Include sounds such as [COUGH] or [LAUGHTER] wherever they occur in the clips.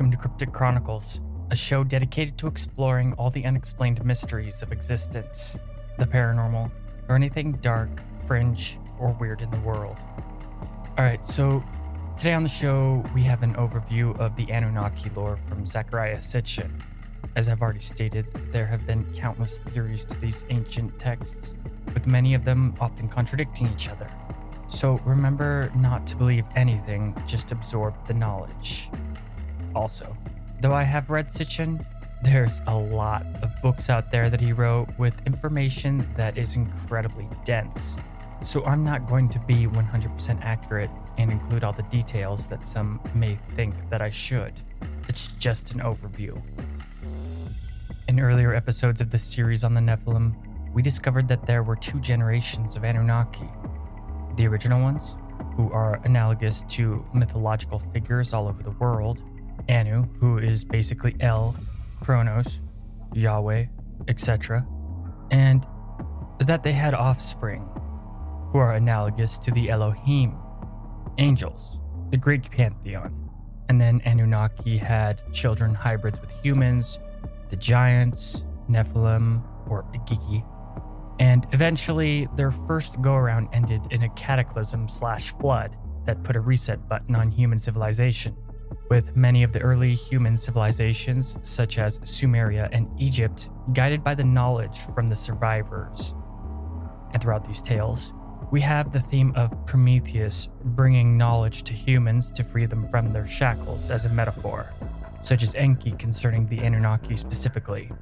Welcome to Cryptic Chronicles, a show dedicated to exploring all the unexplained mysteries of existence, the paranormal, or anything dark, fringe, or weird in the world. Alright, so today on the show, we have an overview of the Anunnaki lore from Zecharia Sitchin. As I've already stated, there have been countless theories to these ancient texts, with many of them often contradicting each other. So remember not to believe anything, just absorb the knowledge. Also, though I have read Sitchin, there's a lot of books out there that he wrote with information that is incredibly dense. So I'm not going to be 100% accurate and include all the details that some may think that I should. It's just an overview. In earlier episodes of this series on the Nephilim, we discovered that there were two generations of Anunnaki. The original ones, who are analogous to mythological figures all over the world, Anu, who is basically El, Kronos, Yahweh, etc., and that they had offspring, who are analogous to the Elohim, angels, the Greek pantheon. And then Anunnaki had children hybrids with humans, the giants, Nephilim, or Igigi. And eventually, their first go around ended in a cataclysm slash flood that put a reset button on human civilization with many of the early human civilizations, such as Sumeria and Egypt, guided by the knowledge from the survivors. And throughout these tales, we have the theme of Prometheus bringing knowledge to humans to free them from their shackles as a metaphor, such as Enki concerning the Anunnaki specifically.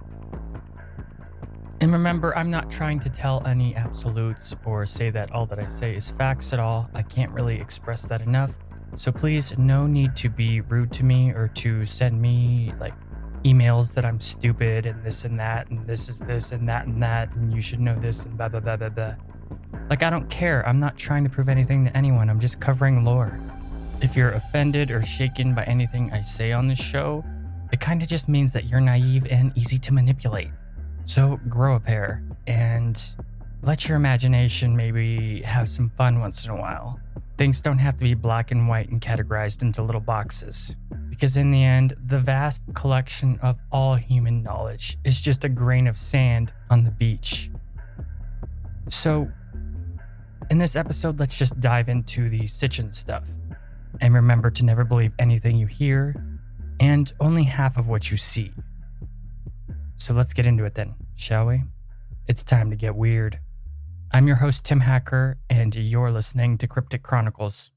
And remember, I'm not trying to tell any absolutes or say that all that I say is facts at all. I can't really express that enough. So please, no need to be rude to me or to send me like emails that I'm stupid and this and that and this is this and that and that and you should know this and blah blah blah blah blah. Like I don't care. I'm not trying to prove anything to anyone. I'm just covering lore. If you're offended or shaken by anything I say on this show, it kind of just means that you're naive and easy to manipulate. So grow a pair and let your imagination maybe have some fun once in a while. Things don't have to be black and white and categorized into little boxes. Because in the end, the vast collection of all human knowledge is just a grain of sand on the beach. So, in this episode, let's just dive into the Sitchin stuff. And remember to never believe anything you hear and only half of what you see. So let's get into it then, shall we? It's time to get weird. I'm your host, Tim Hacker, and you're listening to Cryptic Chronicles.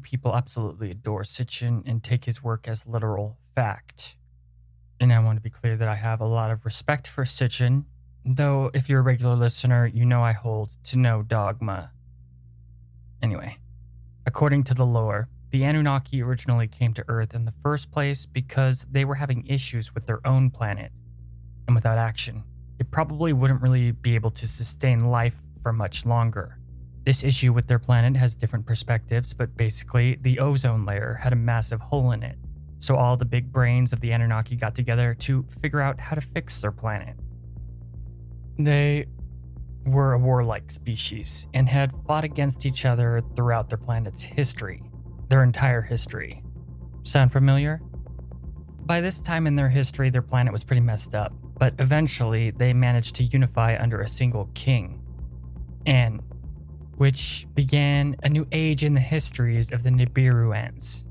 People absolutely adore Sitchin and take his work as literal fact. And I want to be clear that I have a lot of respect for Sitchin, though if you're a regular listener, you know I hold to no dogma. Anyway, according to the lore, the Anunnaki originally came to Earth in the first place because they were having issues with their own planet. And without action, it probably wouldn't really be able to sustain life for much longer. This issue with their planet has different perspectives, but basically, the ozone layer had a massive hole in it. So all the big brains of the Anunnaki got together to figure out how to fix their planet. They were a warlike species and had fought against each other throughout their planet's history, their entire history. Sound familiar? By this time in their history, their planet was pretty messed up, but eventually they managed to unify under a single king. And which began a new age in the histories of the Nibiruans.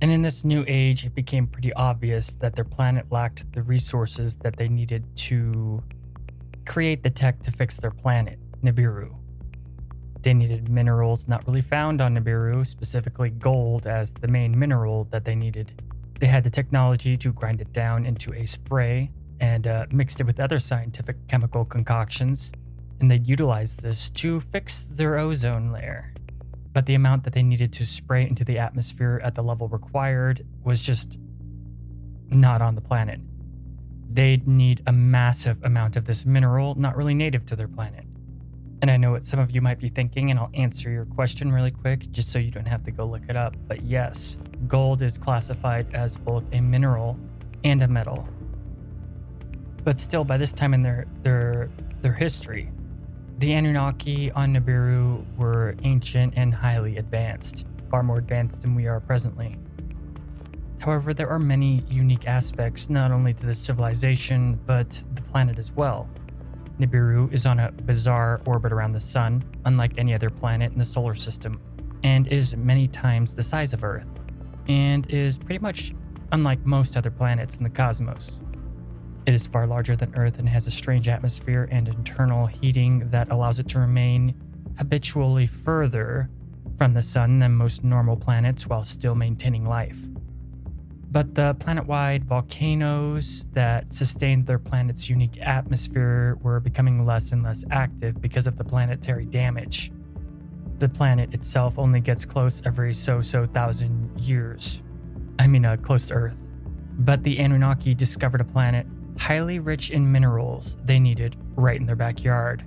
And in this new age, it became pretty obvious that their planet lacked the resources that they needed to create the tech to fix their planet, Nibiru. They needed minerals not really found on Nibiru, specifically gold as the main mineral that they needed. They had the technology to grind it down into a spray and uh, mixed it with other scientific chemical concoctions, and they utilized this to fix their ozone layer. But the amount that they needed to spray into the atmosphere at the level required was just not on the planet. They'd need a massive amount of this mineral, not really native to their planet. And I know what some of you might be thinking, and I'll answer your question really quick just so you don't have to go look it up. But yes, gold is classified as both a mineral and a metal. But still, by this time in their their their history, the Anunnaki on Nibiru were ancient and highly advanced, far more advanced than we are presently. However, there are many unique aspects not only to the civilization, but the planet as well. Nibiru is on a bizarre orbit around the Sun, unlike any other planet in the solar system, and is many times the size of Earth, and is pretty much unlike most other planets in the cosmos. It is far larger than Earth and has a strange atmosphere and internal heating that allows it to remain habitually further from the Sun than most normal planets while still maintaining life. But the planet wide volcanoes that sustained their planet's unique atmosphere were becoming less and less active because of the planetary damage. The planet itself only gets close every so so thousand years. I mean, uh, close to Earth. But the Anunnaki discovered a planet highly rich in minerals they needed right in their backyard,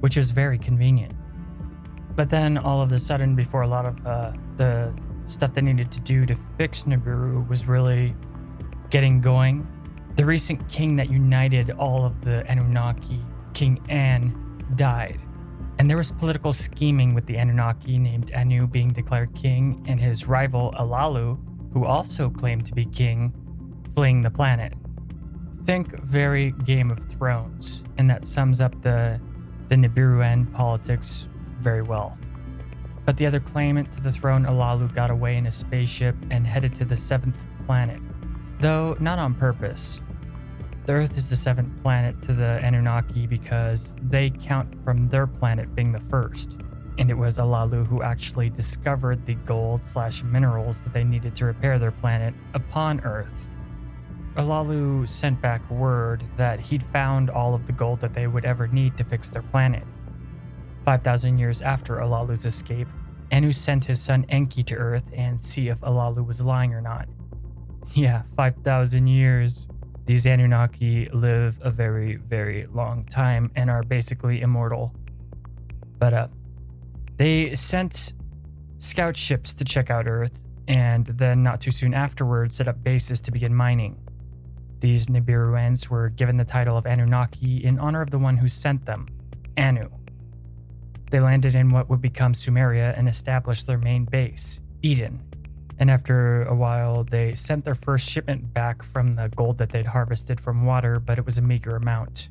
which was very convenient. But then all of a sudden, before a lot of uh, the stuff they needed to do to fix Nibiru was really getting going. The recent king that united all of the Anunnaki, King An, died. And there was political scheming with the Anunnaki named Anu being declared king and his rival Alalu, who also claimed to be king, fleeing the planet. Think very Game of Thrones, and that sums up the the Nibiruan politics very well. But the other claimant to the throne, Alalu, got away in a spaceship and headed to the seventh planet, though not on purpose. The Earth is the seventh planet to the Anunnaki because they count from their planet being the first, and it was Alalu who actually discovered the gold slash minerals that they needed to repair their planet upon Earth. Alalu sent back word that he'd found all of the gold that they would ever need to fix their planet. 5,000 years after Alalu's escape, Anu sent his son Enki to Earth and see if Alalu was lying or not. Yeah, 5,000 years. These Anunnaki live a very, very long time and are basically immortal. But uh, they sent scout ships to check out Earth, and then not too soon afterwards set up bases to begin mining. These Nibiruans were given the title of Anunnaki in honor of the one who sent them, Anu. They landed in what would become Sumeria and established their main base, Eden. And after a while, they sent their first shipment back from the gold that they'd harvested from water, but it was a meager amount.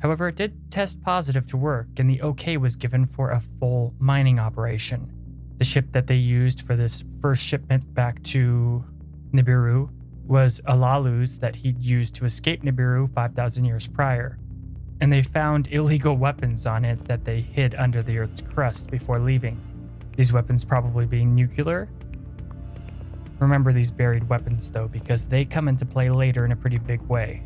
However, it did test positive to work, and the OK was given for a full mining operation. The ship that they used for this first shipment back to Nibiru was Alalu's that he'd used to escape Nibiru 5,000 years prior and they found illegal weapons on it that they hid under the Earth's crust before leaving. These weapons probably being nuclear. Remember these buried weapons though, because they come into play later in a pretty big way.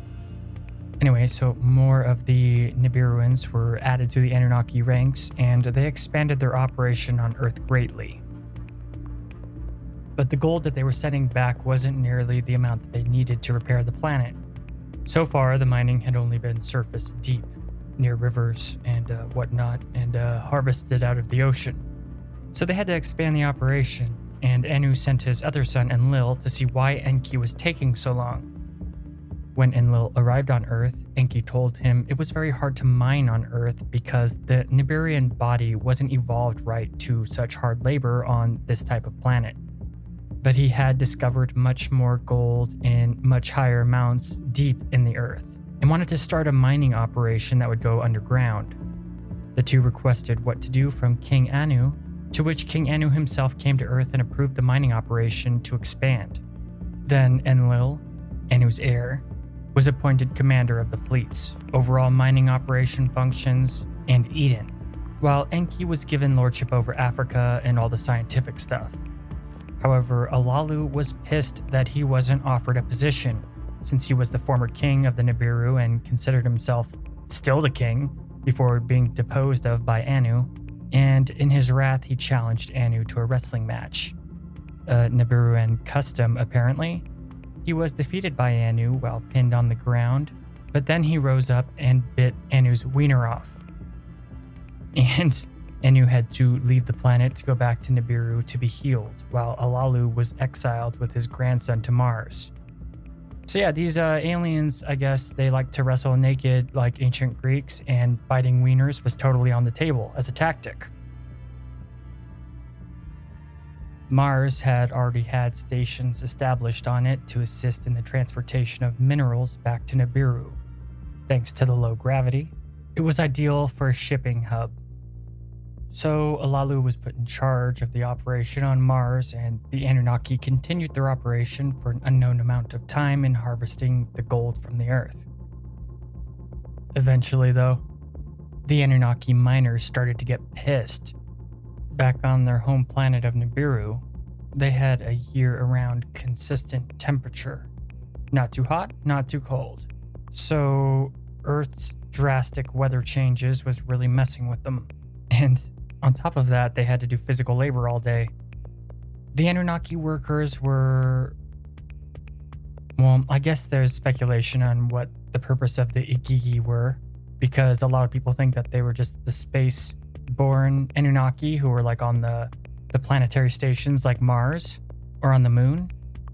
Anyway, so more of the Nibiruans were added to the Anunnaki ranks, and they expanded their operation on Earth greatly. But the gold that they were sending back wasn't nearly the amount that they needed to repair the planet. So far, the mining had only been surface deep, near rivers and uh, whatnot, and uh, harvested out of the ocean. So they had to expand the operation, and Anu sent his other son Enlil to see why Enki was taking so long. When Enlil arrived on Earth, Enki told him it was very hard to mine on Earth because the Nibirian body wasn't evolved right to such hard labor on this type of planet but he had discovered much more gold in much higher amounts deep in the earth and wanted to start a mining operation that would go underground. The two requested what to do from King Anu, to which King Anu himself came to Earth and approved the mining operation to expand. Then Enlil, Anu's heir, was appointed commander of the fleets, overall mining operation functions, and Eden. while Enki was given lordship over Africa and all the scientific stuff. However, Alalu was pissed that he wasn't offered a position, since he was the former king of the Nibiru and considered himself still the king before being deposed of by Anu, and in his wrath, he challenged Anu to a wrestling match. A Nibiruan custom, apparently. He was defeated by Anu while pinned on the ground, but then he rose up and bit Anu's wiener off. [LAUGHS] And Anu had to leave the planet to go back to Nibiru to be healed, while Alalu was exiled with his grandson to Mars. So yeah, these uh, aliens, I guess they like to wrestle naked like ancient Greeks, and biting wieners was totally on the table as a tactic. Mars had already had stations established on it to assist in the transportation of minerals back to Nibiru. Thanks to the low gravity, it was ideal for a shipping hub so Alalu was put in charge of the operation on Mars, and the Anunnaki continued their operation for an unknown amount of time in harvesting the gold from the Earth. Eventually, though, the Anunnaki miners started to get pissed. Back on their home planet of Nibiru, they had a year around consistent temperature. Not too hot, not too cold. So, Earth's drastic weather changes was really messing with them. [LAUGHS] And on top of that, they had to do physical labor all day. The Anunnaki workers were. Well, I guess there's speculation on what the purpose of the Igigi were, because a lot of people think that they were just the space born Anunnaki who were like on the, the planetary stations like Mars or on the moon,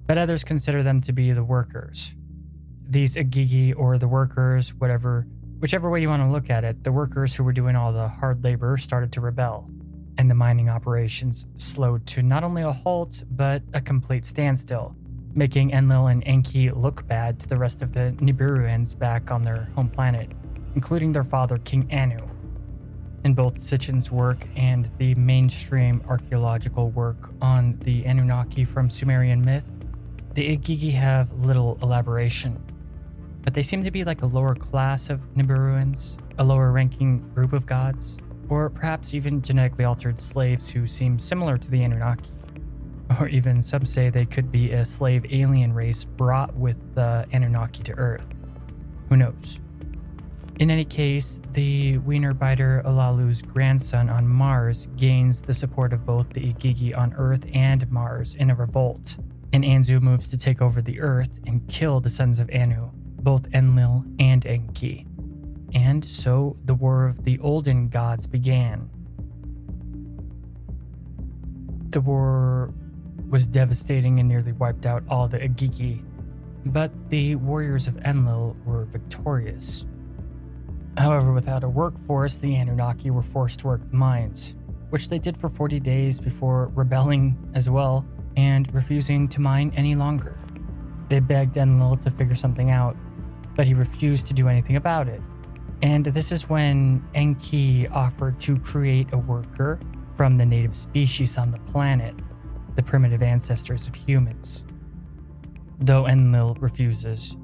but others consider them to be the workers. These Igigi or the workers, whatever Whichever way you want to look at it, the workers who were doing all the hard labor started to rebel, and the mining operations slowed to not only a halt, but a complete standstill, making Enlil and Enki look bad to the rest of the Nibiruans back on their home planet, including their father, King Anu. In both Sitchin's work and the mainstream archaeological work on the Anunnaki from Sumerian myth, the Igigi have little elaboration but they seem to be like a lower class of Nibiruans, a lower ranking group of gods, or perhaps even genetically altered slaves who seem similar to the Anunnaki. Or even some say they could be a slave alien race brought with the Anunnaki to Earth. Who knows? In any case, the Wiener biter Alalu's grandson on Mars gains the support of both the Igigi on Earth and Mars in a revolt, and Anzu moves to take over the Earth and kill the sons of Anu, both Enlil and Enki. And so the War of the Olden Gods began. The war was devastating and nearly wiped out all the Igigi, but the warriors of Enlil were victorious. However, without a workforce, the Anunnaki were forced to work the mines, which they did for 40 days before rebelling as well and refusing to mine any longer. They begged Enlil to figure something out, but he refused to do anything about it. And this is when Enki offered to create a worker from the native species on the planet, the primitive ancestors of humans. Though Enlil refuses,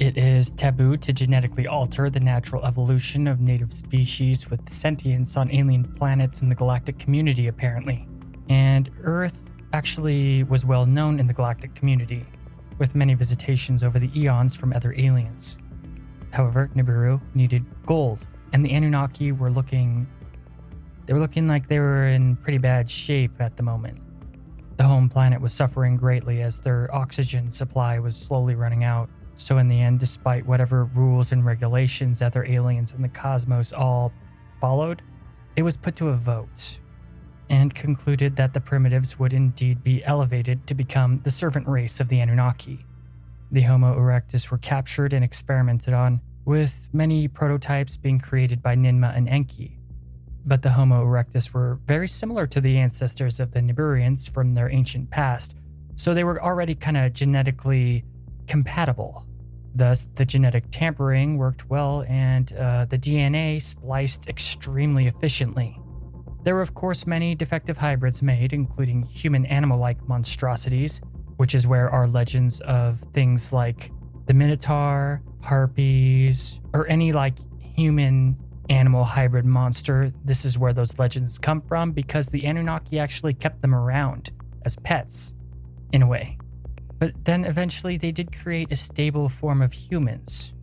it is taboo to genetically alter the natural evolution of native species with sentience on alien planets in the galactic community, apparently. And Earth actually was well known in the galactic community with many visitations over the eons from other aliens. However, Nibiru needed gold, and the Anunnaki were looking they were looking like they were in pretty bad shape at the moment. The home planet was suffering greatly as their oxygen supply was slowly running out. So, in the end, despite whatever rules and regulations other aliens in the cosmos all followed, it was put to a vote and concluded that the primitives would indeed be elevated to become the servant race of the Anunnaki. The Homo erectus were captured and experimented on, with many prototypes being created by Ninmah and Enki. But the Homo erectus were very similar to the ancestors of the Nibiruans from their ancient past, so they were already kind of genetically compatible. Thus, the genetic tampering worked well and uh, the DNA spliced extremely efficiently. There were, of course, many defective hybrids made, including human animal like monstrosities, which is where our legends of things like the Minotaur, harpies, or any like human animal animal hybrid monster. This is where those legends come from because the Anunnaki actually kept them around as pets, in a way. But then eventually they did create a stable form of humans,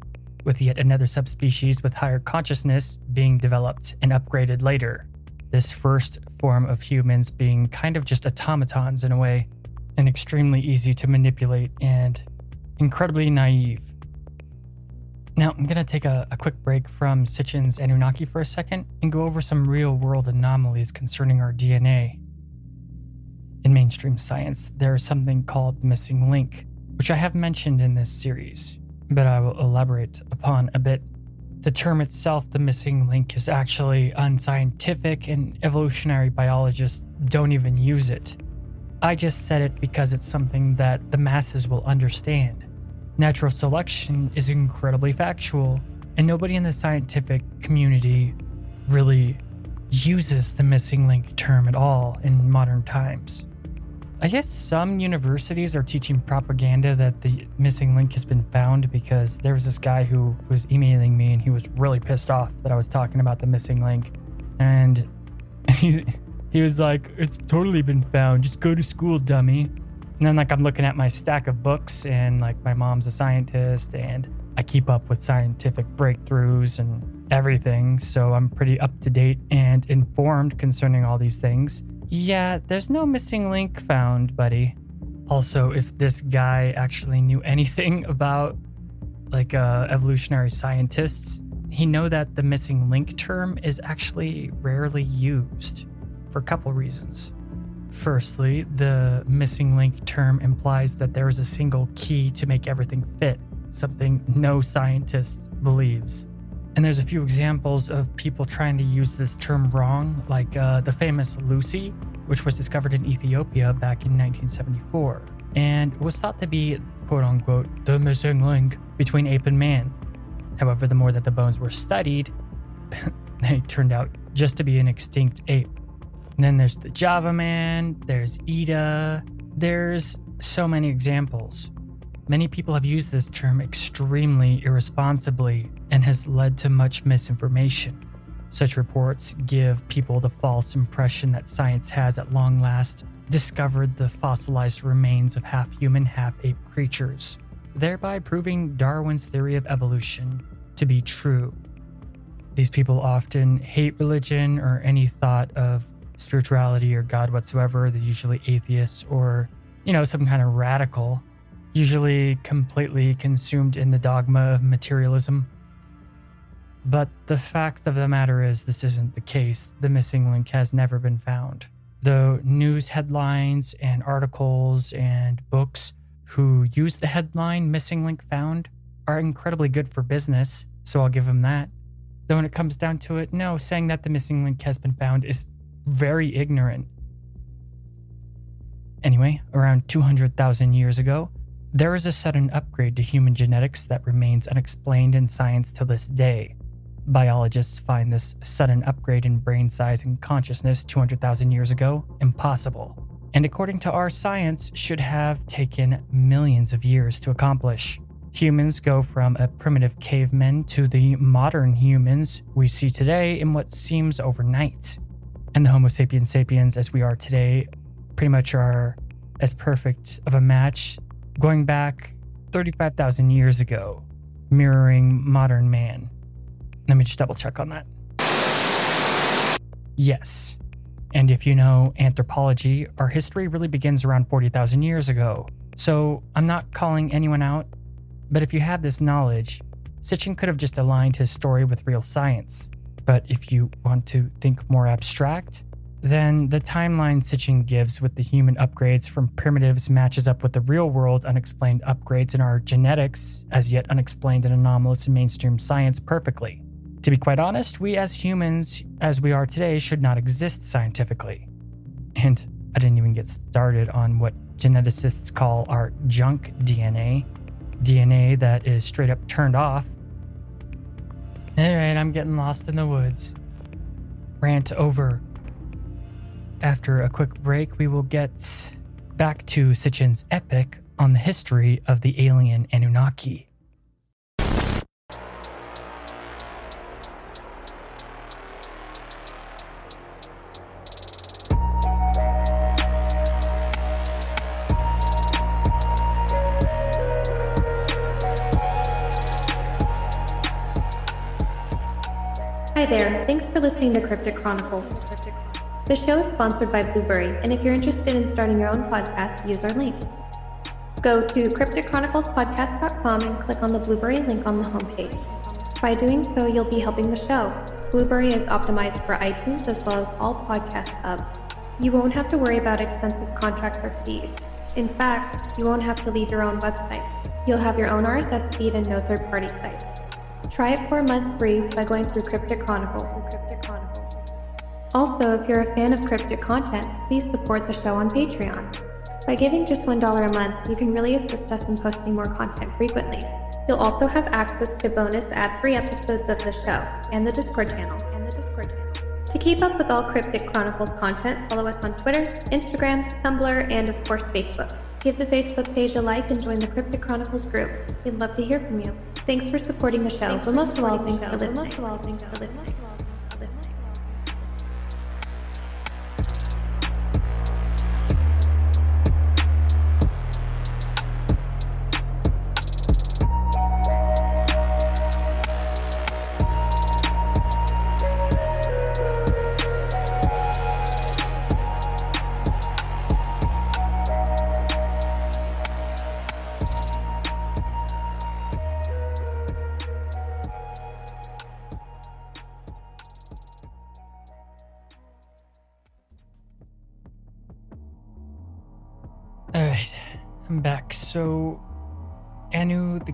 with yet another subspecies with higher consciousness being developed and upgraded later. This first form of humans being kind of just automatons in a way, and extremely easy to manipulate and incredibly naive. Now, I'm going to take a, a, quick break from Sitchin's Anunnaki for a second and go over some real world anomalies concerning our DNA. In mainstream science, there is something called the missing link, which I have mentioned in this series, but I will elaborate upon a bit. The term itself, the missing link, is actually unscientific, and evolutionary biologists don't even use it. I just said it because it's something that the masses will understand. Natural selection is incredibly factual, and nobody in the scientific community really uses the missing link term at all in modern times. I guess some universities are teaching propaganda that the missing link has been found because there was this guy who was emailing me and he was really pissed off that I was talking about the missing link. And [LAUGHS] he, he was like, It's totally been found. Just go to school, dummy. And then, like, I'm looking at my stack of books, and like, my mom's a scientist, and I keep up with scientific breakthroughs and everything. So I'm pretty up to date and informed concerning all these things. Yeah, there's no missing link found, buddy. Also, if this guy actually knew [LAUGHS] anything about like uh, evolutionary scientists, he know that the missing link term is actually rarely used for a couple reasons. Firstly, the missing link term implies that there is a single key to make everything fit, something no scientist believes. And there's a few examples of people trying to use this term wrong, like uh, the famous Lucy, which was discovered in Ethiopia back in 1974, and was thought to be, quote unquote, the missing link between ape and man. However, the more that the bones were studied, [LAUGHS] they turned out just to be an extinct ape. And then there's the Java Man, there's Ida, there's so many examples. Many people have used this term extremely irresponsibly and has led to much misinformation. Such reports give people the false impression that science has at long last discovered the fossilized remains of half human, half ape creatures, thereby proving Darwin's theory of evolution to be true. These people often hate religion or any thought of spirituality or God whatsoever. They're usually atheists or, you know, some kind of radical, usually completely consumed in the dogma of materialism. But the fact of the matter is, this isn't the case. The missing link has never been found. Though news headlines and articles and books who use the headline missing link found are incredibly good for business, so I'll give them that. Though when it comes down to it, no, saying that the missing link has been found is very ignorant. Anyway, around 200,000 years ago, there was a sudden upgrade to human genetics that remains unexplained in science to this day. Biologists find this sudden upgrade in brain size and consciousness 200,000 years ago impossible, and according to our science, should have taken millions of years to accomplish. Humans go from a primitive caveman to the modern humans we see today in what seems overnight and the Homo sapiens sapiens as we are today pretty much are as perfect of a match going back 35,000 years ago, mirroring modern man. Let me just double check on that. Yes. And if you know anthropology, our history really begins around 40,000 years ago. So I'm not calling anyone out, but if you have this knowledge, Sitchin could have just aligned his story with real science. But if you want to think more abstract, then the timeline Sitchin gives with the human upgrades from primitives matches up with the real world unexplained upgrades in our genetics, as yet unexplained and anomalous in mainstream science, perfectly. To be quite honest, we as humans, as we are today, should not exist scientifically. And I didn't even get started on what geneticists call our junk DNA DNA that is straight up turned off Alright, I'm getting lost in the woods. Rant over. After a quick break, we will get back to Sitchin's epic on the history of the alien Anunnaki. Listening to Cryptic Chronicles. The show is sponsored by Blubrry, and if you're interested in starting your own podcast, use our link. Go to crypticchroniclespodcast.com and click on the Blubrry link on the homepage. By doing so, you'll be helping the show. Blubrry is optimized for iTunes as well as all podcast hubs. You won't have to worry about expensive contracts or fees. In fact, you won't have to leave your own website. You'll have your own RSS feed and no third party sites. Try it for a month free by going through Cryptic Chronicles. Also, if you're a fan of cryptic content, please support the show on Patreon. By giving just $1 a month, you can really assist us in posting more content frequently. You'll also have access to bonus ad-free episodes of the show and the Discord channel. And the Discord channel. To keep up with all Cryptic Chronicles content, follow us on Twitter, Instagram, Tumblr, and of course Facebook. Give the Facebook page a like and join the Cryptic Chronicles group. We'd love to hear from you. Thanks for supporting the show, but most of all, thanks for listening. Most of all, thanks for listening.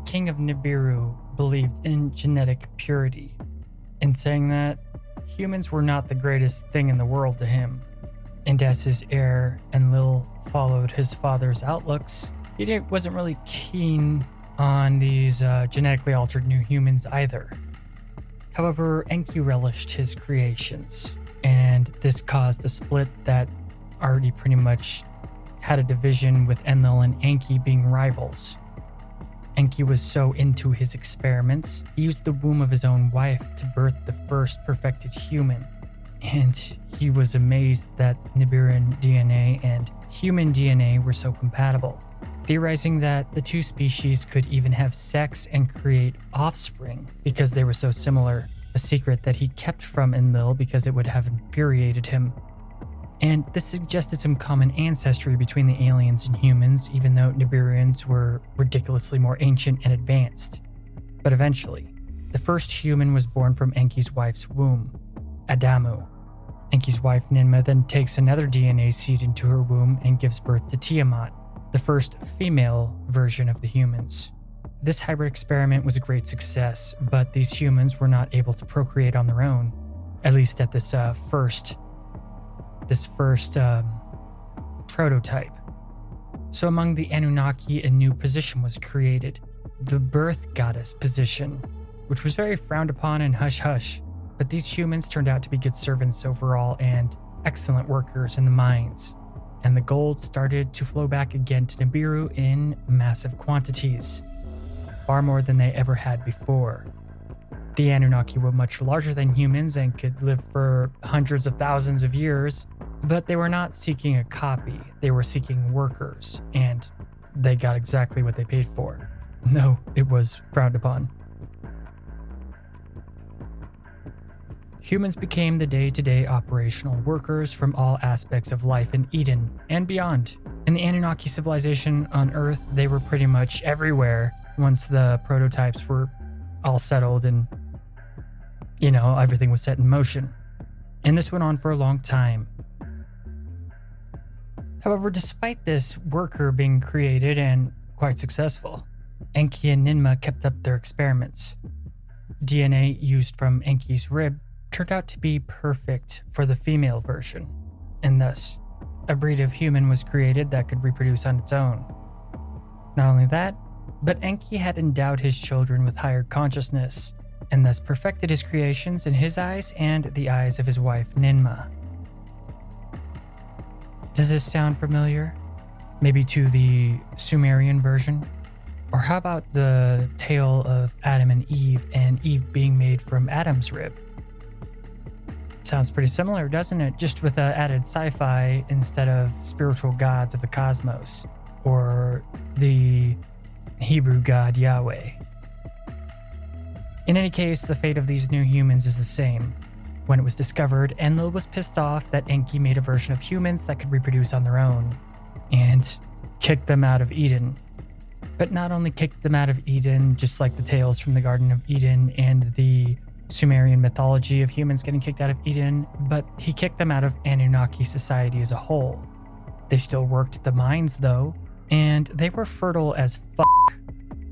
King of Nibiru, believed in genetic purity. In saying that, humans were not the greatest thing in the world to him. And as his heir, Enlil, followed his father's outlooks, he wasn't really keen on these uh, genetically altered new humans either. However, Enki relished his creations, and this caused a split that already pretty much had a division with Enlil and Enki being rivals. Enki was so into his experiments, he used the womb of his own wife to birth the first perfected human. And he was amazed that Nibiruan DNA and human DNA were so compatible, theorizing that the two species could even have sex and create offspring because they were so similar, a secret that he kept from Enlil because it would have infuriated him and this suggested some common ancestry between the aliens and humans, even though Nibirians were ridiculously more ancient and advanced. But eventually, the first human was born from Enki's wife's womb, Adamu. Enki's wife Ninmah then takes another DNA seed into her womb and gives birth to Tiamat, the first female version of the humans. This hybrid experiment was a great success, but these humans were not able to procreate on their own, at least at this uh, first this first um, prototype. So, among the Anunnaki, a new position was created the birth goddess position, which was very frowned upon and hush hush. But these humans turned out to be good servants overall and excellent workers in the mines. And the gold started to flow back again to Nibiru in massive quantities, far more than they ever had before. The Anunnaki were much larger than humans and could live for hundreds of thousands of years, but they were not seeking a copy, they were seeking workers, and they got exactly what they paid for. No, it was frowned upon. Humans became the day to day operational workers from all aspects of life in Eden and beyond. In the Anunnaki civilization on Earth, they were pretty much everywhere once the prototypes were all settled and you know, everything was set in motion. And this went on for a long time. However, despite this worker being created and quite successful, Enki and Ninmah kept up their experiments. DNA used from Enki's rib turned out to be perfect for the female version, and thus, a breed of human was created that could reproduce on its own. Not only that, but Enki had endowed his children with higher consciousness and thus perfected his creations in his eyes and the eyes of his wife Ninmah. Does this sound familiar? Maybe to the Sumerian version? Or how about the tale of Adam and Eve and Eve being made from Adam's rib? Sounds pretty similar, doesn't it? Just with a added sci fi instead of spiritual gods of the cosmos or the Hebrew god Yahweh. In any case, the fate of these new humans is the same. When it was discovered, Enlil was pissed off that Enki made a version of humans that could reproduce on their own and kicked them out of Eden. But not only kicked them out of Eden, just like the tales from the Garden of Eden and the Sumerian mythology of humans getting kicked out of Eden, but he kicked them out of Anunnaki society as a whole. They still worked the mines though, and they were fertile as fuck.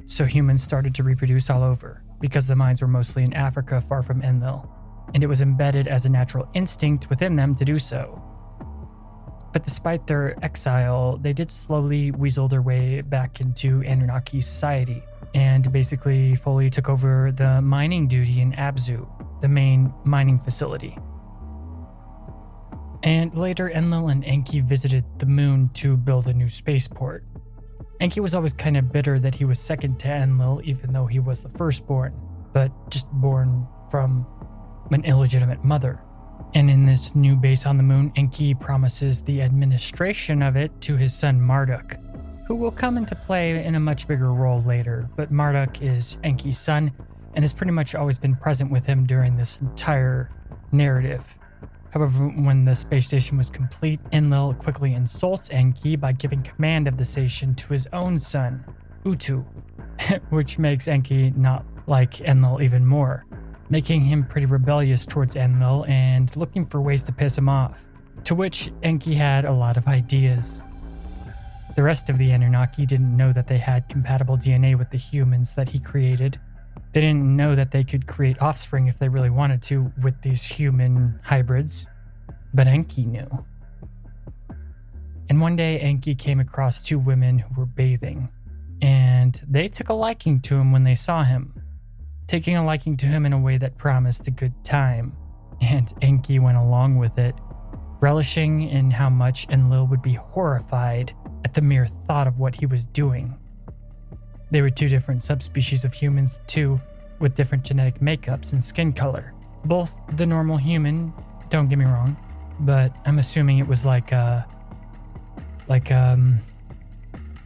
So humans started to reproduce all over because the mines were mostly in Africa far from Enlil, and it was embedded as a natural instinct within them to do so. But despite their exile, they did slowly weasel their way back into Anunnaki society and basically fully took over the mining duty in Abzu, the main mining facility. And later, Enlil and Enki visited the moon to build a new spaceport. Enki was always kind of bitter that he was second to Enlil, even though he was the firstborn, but just born from an illegitimate mother. And in this new base on the moon, Enki promises the administration of it to his son Marduk, who will come into play in a much bigger role later. But Marduk is Enki's son and has pretty much always been present with him during this entire narrative. However, when the space station was complete, Enlil quickly insults Enki by giving command of the station to his own son, Utu, [LAUGHS] which makes Enki not like Enlil even more, making him pretty rebellious towards Enlil and looking for ways to piss him off. To which Enki had a lot of ideas. The rest of the Anunnaki didn't know that they had compatible DNA with the humans that he created, they didn't know that they could create offspring if they really wanted to with these human hybrids, but Enki knew. And one day, Enki came across two women who were bathing, and they took a liking to him when they saw him, taking a liking to him in a way that promised a good time. And Enki went along with it, relishing in how much Enlil would be horrified at the mere thought of what he was doing. They were two different subspecies of humans, too, with different genetic makeups and skin color. Both the normal human, don't get me wrong, but I'm assuming it was like a like um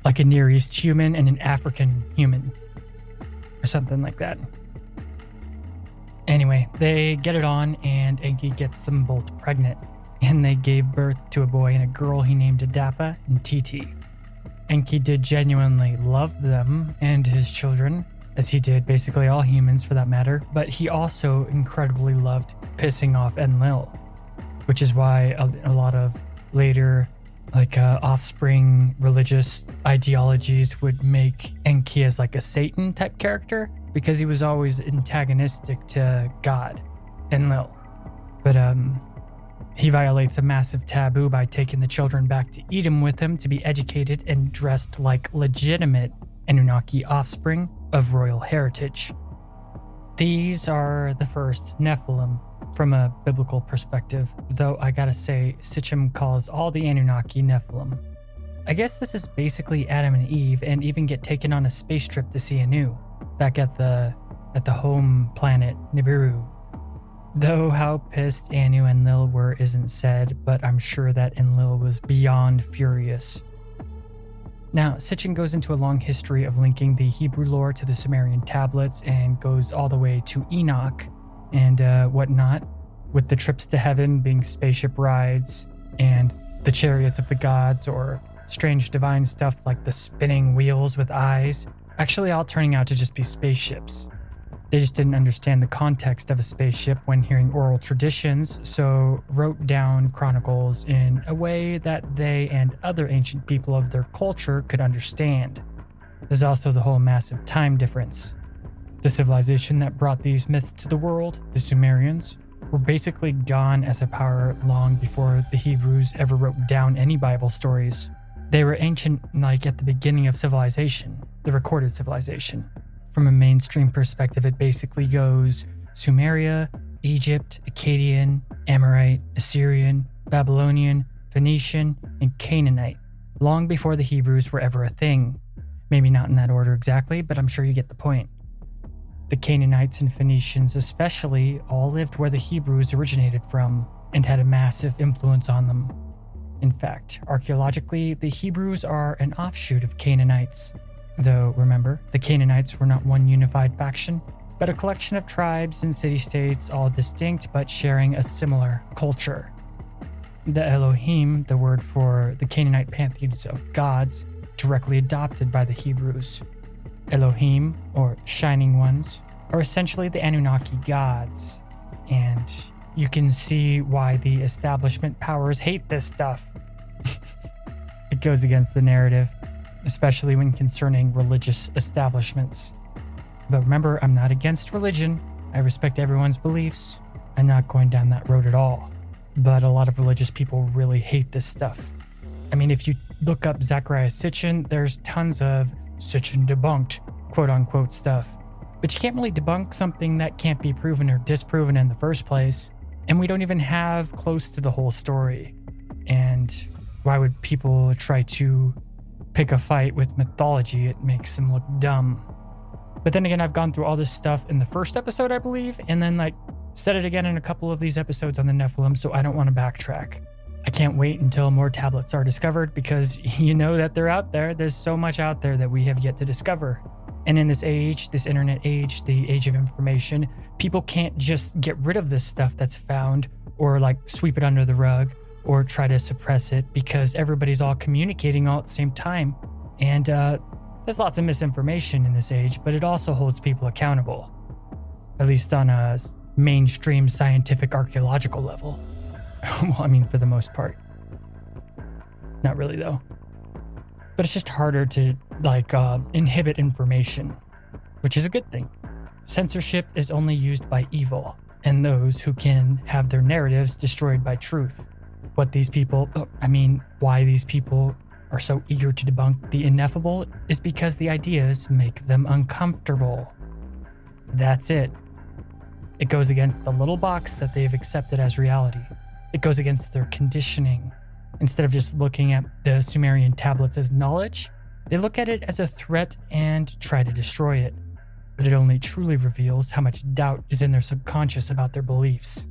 like a Near East human and an African human or something like that. Anyway, they get it on and Enki gets them both pregnant. And they gave birth to a boy and a girl he named Adapa and Titi. Enki did genuinely love them and his children, as he did basically all humans for that matter, but he also incredibly loved pissing off Enlil, which is why a, a lot of later like uh, offspring religious ideologies would make Enki as like a Satan type character because he was always antagonistic to God, Enlil. But um, he violates a massive taboo by taking the children back to Eden with him to be educated and dressed like legitimate Anunnaki offspring of royal heritage. These are the first Nephilim from a biblical perspective, though I gotta say, Sitchin calls all the Anunnaki Nephilim. I guess this is basically Adam and Eve, and even get taken on a space trip to see Anu, back at the at the home planet Nibiru Though how pissed Anu and Lil were isn't said, but I'm sure that Enlil was beyond furious. Now, Sitchin goes into a long history of linking the Hebrew lore to the Sumerian tablets and goes all the way to Enoch and uh, whatnot, with the trips to heaven being spaceship rides and the chariots of the gods or strange divine stuff like the spinning wheels with eyes, actually all turning out to just be spaceships. They just didn't understand the context of a spaceship when hearing oral traditions, so wrote down chronicles in a way that they and other ancient people of their culture could understand. There's also the whole massive time difference. The civilization that brought these myths to the world, the Sumerians, were basically gone as a power long before the Hebrews ever wrote down any Bible stories. They were ancient, like at the beginning of civilization, the recorded civilization. From a mainstream perspective, it basically goes Sumeria, Egypt, Akkadian, Amorite, Assyrian, Babylonian, Phoenician, and Canaanite, long before the Hebrews were ever a thing. Maybe not in that order exactly, but I'm sure you get the point. The Canaanites and Phoenicians, especially, all lived where the Hebrews originated from and had a massive influence on them. In fact, archaeologically, the Hebrews are an offshoot of Canaanites, Though, remember, the Canaanites were not one unified faction, but a collection of tribes and city states, all distinct but sharing a similar culture. The Elohim, the word for the Canaanite pantheons of gods, directly adopted by the Hebrews. Elohim, or Shining Ones, are essentially the Anunnaki gods. And you can see why the establishment powers hate this stuff. it goes against the narrative, especially when concerning religious establishments. But remember, I'm not against religion. I respect everyone's beliefs. I'm not going down that road at all but a lot of religious people really hate this stuff. I mean, if you look up Zecharia Sitchin, there's tons of Sitchin debunked, quote unquote stuff. But you can't really debunk something that can't be proven or disproven in the first place. And we don't even have close to the whole story. And why would people try to pick a fight with mythology? It makes them look dumb. But then again, I've gone through all this stuff in the first episode, I believe, and then like Said it again in a couple of these episodes on the Nephilim, so I don't want to backtrack. I can't wait until more tablets are discovered because [LAUGHS] you know that they're out there. There's so much out there that we have yet to discover. And in this age, this internet age, the age of information, people can't just get rid of this stuff that's found or like sweep it under the rug or try to suppress it because everybody's all communicating all at the same time. And uh, there's lots of misinformation in this age, but it also holds people accountable, at least on a mainstream scientific archaeological level. [LAUGHS] well, I mean, for the most part. Not really, though. But it's just harder to, like, uh, inhibit information, which is a good thing. Censorship is only used by evil and those who can have their narratives destroyed by truth. What these people, oh, I mean, why these people are so eager to debunk the ineffable is because the ideas make them uncomfortable. That's it. It goes against the little box that they've accepted as reality. It goes against their conditioning. Instead of just looking at the Sumerian tablets as knowledge, they look at it as a threat and try to destroy it. But it only truly reveals how much doubt is in their subconscious about their beliefs.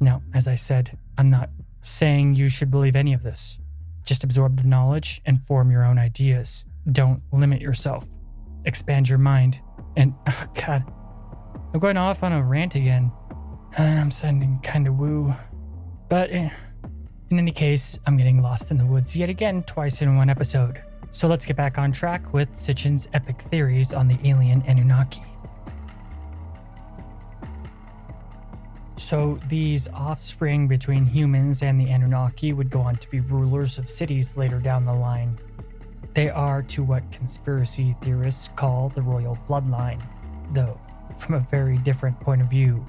Now, as I said, I'm not saying you should believe any of this. Just absorb the knowledge and form your own ideas. Don't limit yourself. Expand your mind. And, [LAUGHS] oh God, I'm going off on a rant again. [SIGHS] And I'm sounding kinda woo. But eh, in any case, I'm getting lost in the woods yet again twice in one episode. So let's get back on track with Sitchin's epic theories on the alien Anunnaki. So, these offspring between humans and the Anunnaki would go on to be rulers of cities later down the line. They are to what conspiracy theorists call the royal bloodline, though from a very different point of view.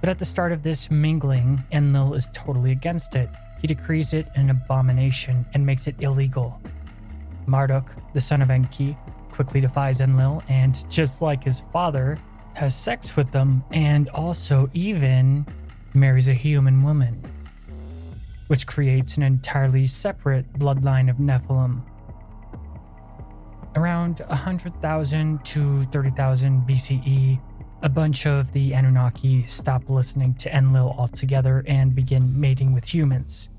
But at the start of this mingling, Enlil is totally against it. Decrees it an abomination and makes it illegal. Marduk, the son of Enki, quickly defies Enlil and, just like his father, has sex with them and also even marries a human woman, which creates an entirely separate bloodline of Nephilim around 100,000 to 30,000 BCE, a bunch of the Anunnaki stop listening to Enlil altogether and begin mating with humans,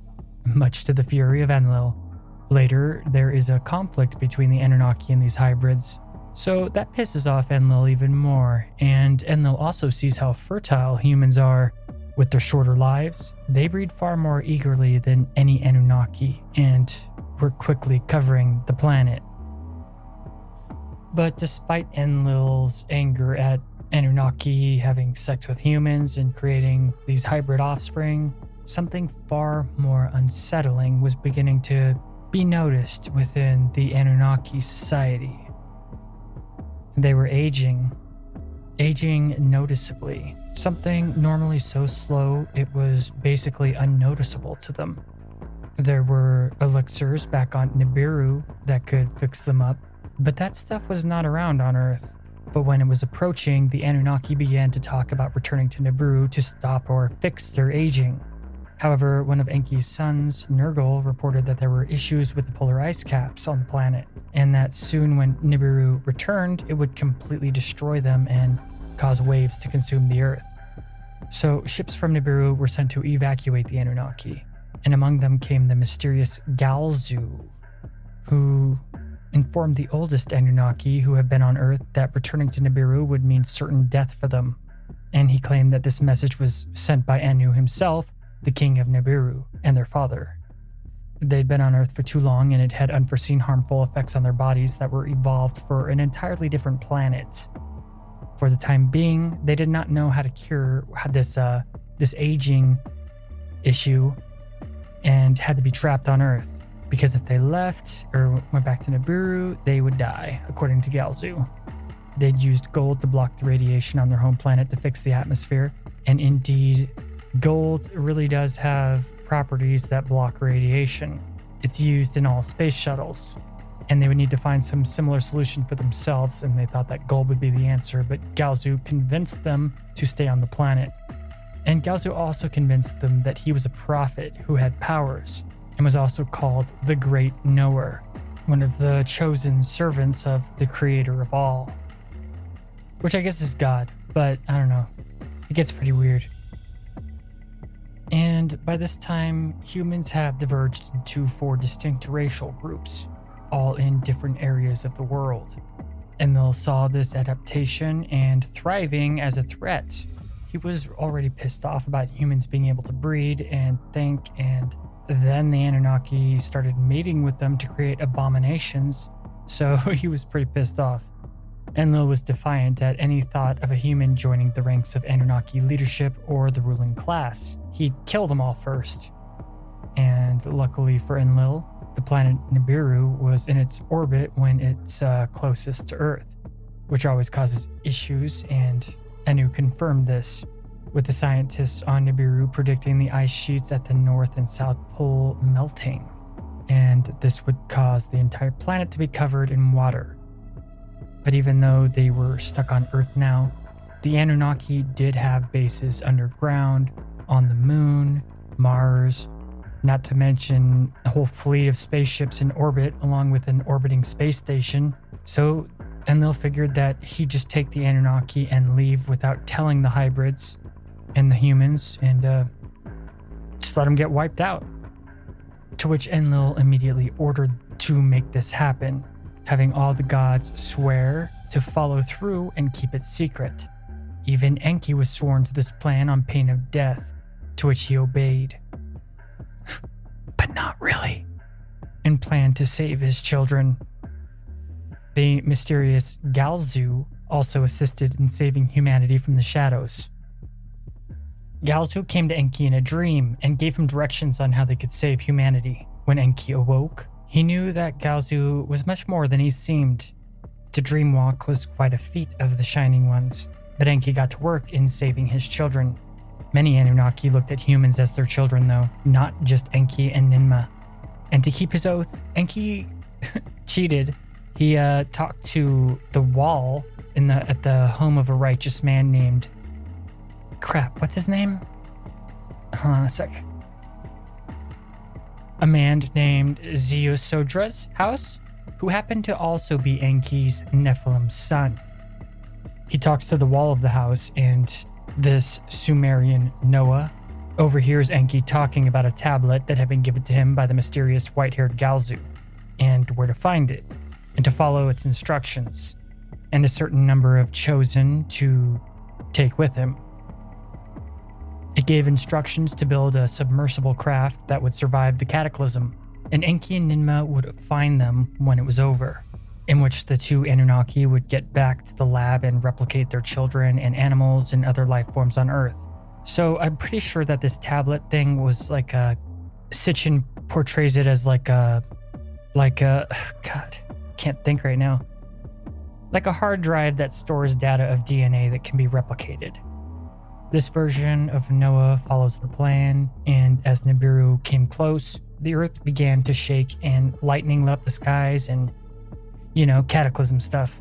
much to the fury of Enlil. Later, there is a conflict between the Anunnaki and these hybrids, so that pisses off Enlil even more, and Enlil also sees how fertile humans are. With their shorter lives, they breed far more eagerly than any Anunnaki, and we're quickly covering the planet. But despite Enlil's anger at Anunnaki having sex with humans and creating these hybrid offspring, something far more unsettling was beginning to be noticed within the Anunnaki society. They were aging, aging noticeably, something normally so slow it was basically unnoticeable to them. There were elixirs back on Nibiru that could fix them up, but that stuff was not around on Earth. But when it was approaching, the Anunnaki began to talk about returning to Nibiru to stop or fix their aging. However, one of Enki's sons, Nergal, reported that there were issues with the polar ice caps on the planet, and that soon when Nibiru returned, it would completely destroy them and cause waves to consume the Earth. So, ships from Nibiru were sent to evacuate the Anunnaki, and among them came the mysterious Galzu, who informed the oldest Anunnaki who have been on Earth that returning to Nibiru would mean certain death for them. And he claimed that this message was sent by Anu himself, the king of Nibiru, and their father. They'd been on Earth for too long and it had unforeseen harmful effects on their bodies that were evolved for an entirely different planet. For the time being, they did not know how to cure this uh, this aging issue and had to be trapped on Earth because if they left or went back to Nibiru, they would die, according to Galzu. They'd used gold to block the radiation on their home planet to fix the atmosphere, and indeed, gold really does have properties that block radiation. It's used in all space shuttles, and they would need to find some similar solution for themselves, and they thought that gold would be the answer, but Galzu convinced them to stay on the planet. And Galzu also convinced them that he was a prophet who had powers and was also called the Great Knower, one of the chosen servants of the Creator of all. Which I guess is God, but I don't know. It gets pretty weird. And by this time, humans have diverged into four distinct racial groups, all in different areas of the world. Enlil saw this adaptation and thriving as a threat. He was already pissed off about humans being able to breed and think and then the Anunnaki started mating with them to create abominations, so [LAUGHS] he was pretty pissed off. Enlil was defiant at any thought of a human joining the ranks of Anunnaki leadership or the ruling class. He'd kill them all first. And luckily for Enlil, the planet Nibiru was in its orbit when it's uh, closest to Earth, which always causes issues, and Anu confirmed this with the scientists on Nibiru predicting the ice sheets at the North and South Pole melting, and this would cause the entire planet to be covered in water. But even though they were stuck on Earth now, the Anunnaki did have bases underground, on the moon, Mars, not to mention a whole fleet of spaceships in orbit along with an orbiting space station. So Enlil figured that he'd just take the Anunnaki and leave without telling the hybrids and the humans and uh, just let them get wiped out. To which Enlil immediately ordered to make this happen, having all the gods swear to follow through and keep it secret. Even Enki was sworn to this plan on pain of death, to which he obeyed. but not really, and planned to save his children. The mysterious Galzu also assisted in saving humanity from the shadows. Galzu came to Enki in a dream and gave him directions on how they could save humanity. When Enki awoke, he knew that Galzu was much more than he seemed. To dreamwalk was quite a feat of the Shining Ones, but Enki got to work in saving his children. Many Anunnaki looked at humans as their children, though, not just Enki and Ninmah. And to keep his oath, Enki [LAUGHS] cheated. He uh, talked to the wall in the at the home of a righteous man named Crap, what's his name? Hold on a sec. A man named Ziusudra's house, who happened to also be Enki's Nephilim son. He talks to the wall of the house, and this Sumerian Noah overhears Enki talking about a tablet that had been given to him by the mysterious white haired Galzu, and where to find it, and to follow its instructions, and a certain number of chosen to take with him. It gave instructions to build a submersible craft that would survive the cataclysm, and Enki and Ninmah would find them when it was over, in which the two Anunnaki would get back to the lab and replicate their children and animals and other life forms on Earth. So I'm pretty sure that this tablet thing was like a. Sitchin portrays it as like a. Like a. [SIGHS] God, can't think right now. Like a hard drive that stores data of DNA that can be replicated. This version of Noah follows the plan, and as Nibiru came close, the earth began to shake and lightning lit up the skies and, you know, cataclysm stuff.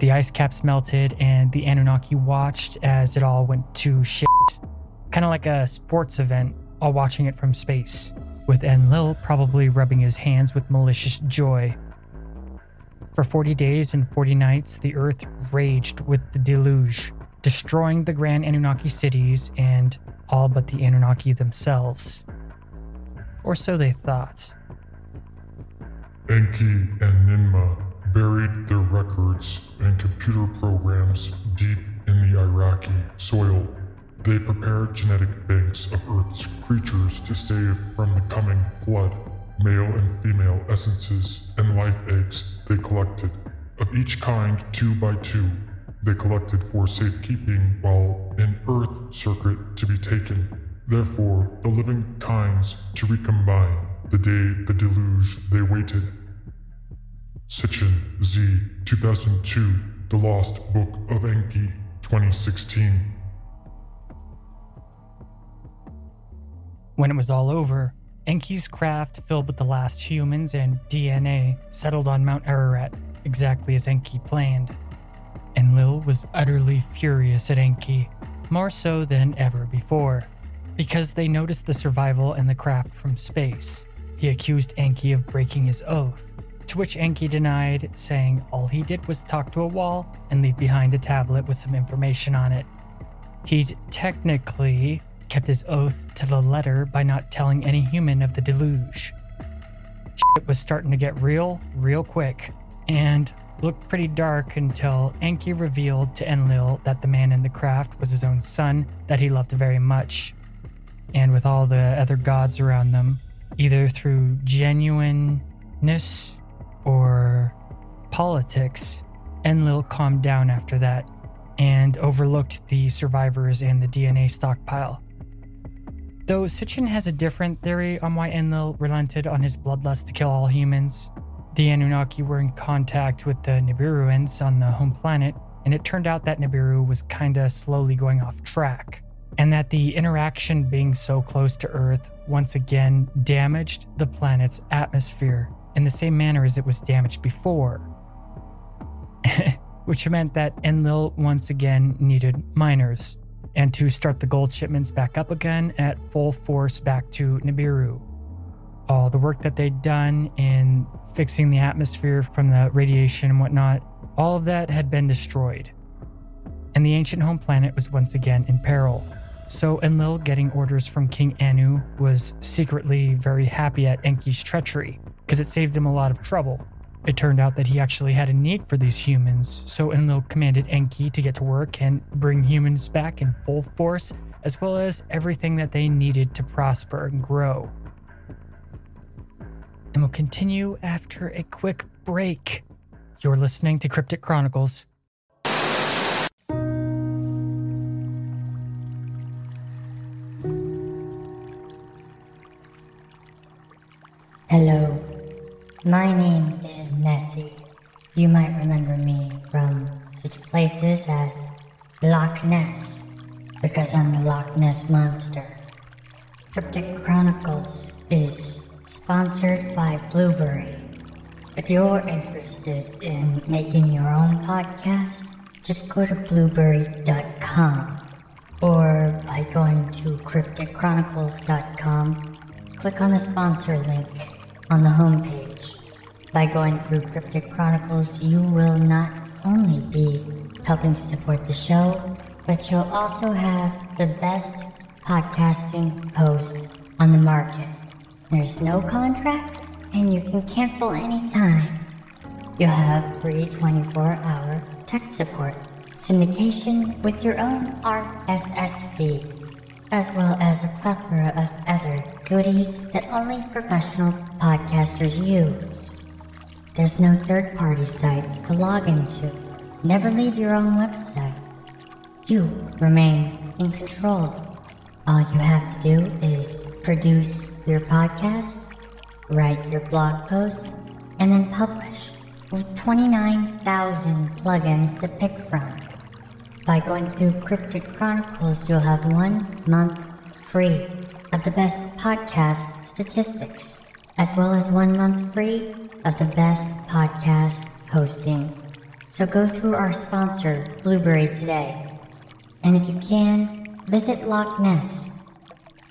The ice caps melted, and the Anunnaki watched as it all went to shit. Kind of like a sports event, all watching it from space, with Enlil probably rubbing his hands with malicious joy. For 40 days and 40 nights, the earth raged with the deluge destroying the Grand Anunnaki cities and all but the Anunnaki themselves. Or so they thought. Enki and Ninmah buried their records and computer programs deep in the Iraqi soil. They prepared genetic banks of Earth's creatures to save from the coming flood. Male and female essences and life eggs they collected, of each kind two by two. They collected for safekeeping while an Earth circuit to be taken. Therefore, the living kinds to recombine the day the deluge they waited. Sitchin Z 2002 The Lost Book of Enki 2016 When it was all over, Enki's craft, filled with the last humans and DNA, settled on Mount Ararat, exactly as Enki planned. Enlil was utterly furious at Enki, more so than ever before, because they noticed the survival and the craft from space. He accused Enki of breaking his oath, to which Enki denied, saying all he did was talk to a wall and leave behind a tablet with some information on it. He'd technically kept his oath to the letter by not telling any human of the deluge. Shit was starting to get real, real quick, and looked pretty dark until Enki revealed to Enlil that the man in the craft was his own son that he loved very much. And with all the other gods around them, either through genuineness or politics, Enlil calmed down after that and overlooked the survivors and the DNA stockpile. Though Sitchin has a different theory on why Enlil relented on his bloodlust to kill all humans, the Anunnaki were in contact with the Nibiruans on the home planet, and it turned out that Nibiru was kinda slowly going off track, and that the interaction being so close to Earth once again damaged the planet's atmosphere in the same manner as it was damaged before. [LAUGHS] Which meant that Enlil once again needed miners and to start the gold shipments back up again at full force back to Nibiru. All the work that they'd done in fixing the atmosphere from the radiation and whatnot, all of that had been destroyed. And the ancient home planet was once again in peril. So Enlil, getting orders from King Anu, was secretly very happy at Enki's treachery, because it saved him a lot of trouble. It turned out that he actually had a need for these humans, so Enlil commanded Enki to get to work and bring humans back in full force, as well as everything that they needed to prosper and grow. And we'll continue after a quick break. You're listening to Cryptic Chronicles. Loch Ness, because I'm the Loch Ness Monster. Cryptic Chronicles is sponsored by Blubrry. If you're interested in making your own podcast, just go to blubrry.com or by going to crypticchronicles.com, click on the sponsor link on the homepage. By going through Cryptic Chronicles, you will not only be helping to support the show, but you'll also have the best podcasting host on the market. There's no contracts, and you can cancel anytime. You'll have free 24 hour tech support, syndication with your own RSS feed, as well as a plethora of other goodies that only professional podcasters use. There's no third party sites to log into. Never leave your own website. You remain in control. All you have to do is produce your podcast, write your blog post, and then publish with 29,000 plugins to pick from. By going through Cryptic Chronicles, you'll have one month free of the best podcast statistics, as well as one month free of the best podcast hosting. So go through our sponsor, Blubrry, today. And if you can, visit Loch Ness,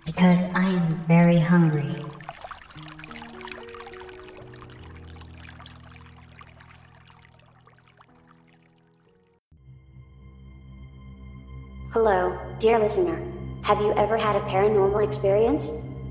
because I am very hungry. Hello, dear listener. Have you ever had a paranormal experience?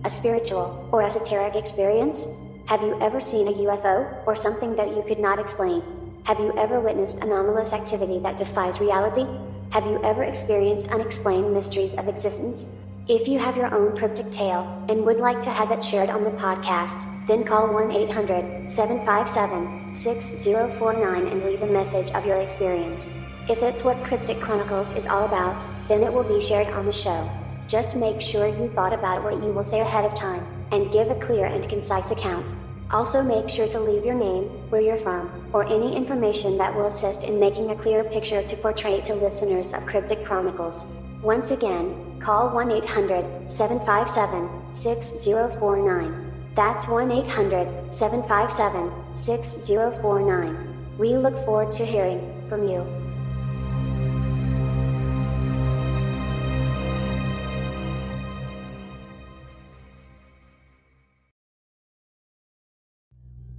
A spiritual or esoteric experience? Have you ever seen a UFO or something that you could not explain? Have you ever witnessed anomalous activity that defies reality? Have you ever experienced unexplained mysteries of existence? If you have your own cryptic tale and would like to have it shared on the podcast, then call 1 800 757 6049 and leave a message of your experience. If it's what Cryptic Chronicles is all about, then it will be shared on the show. Just make sure you thought about what you will say ahead of time and give a clear and concise account. Also, make sure to leave your name, where you're from, or any information that will assist in making a clear picture to portray to listeners of Cryptic Chronicles. Once again, call 1 800 757 6049. That's 1 800 757 6049. We look forward to hearing from you.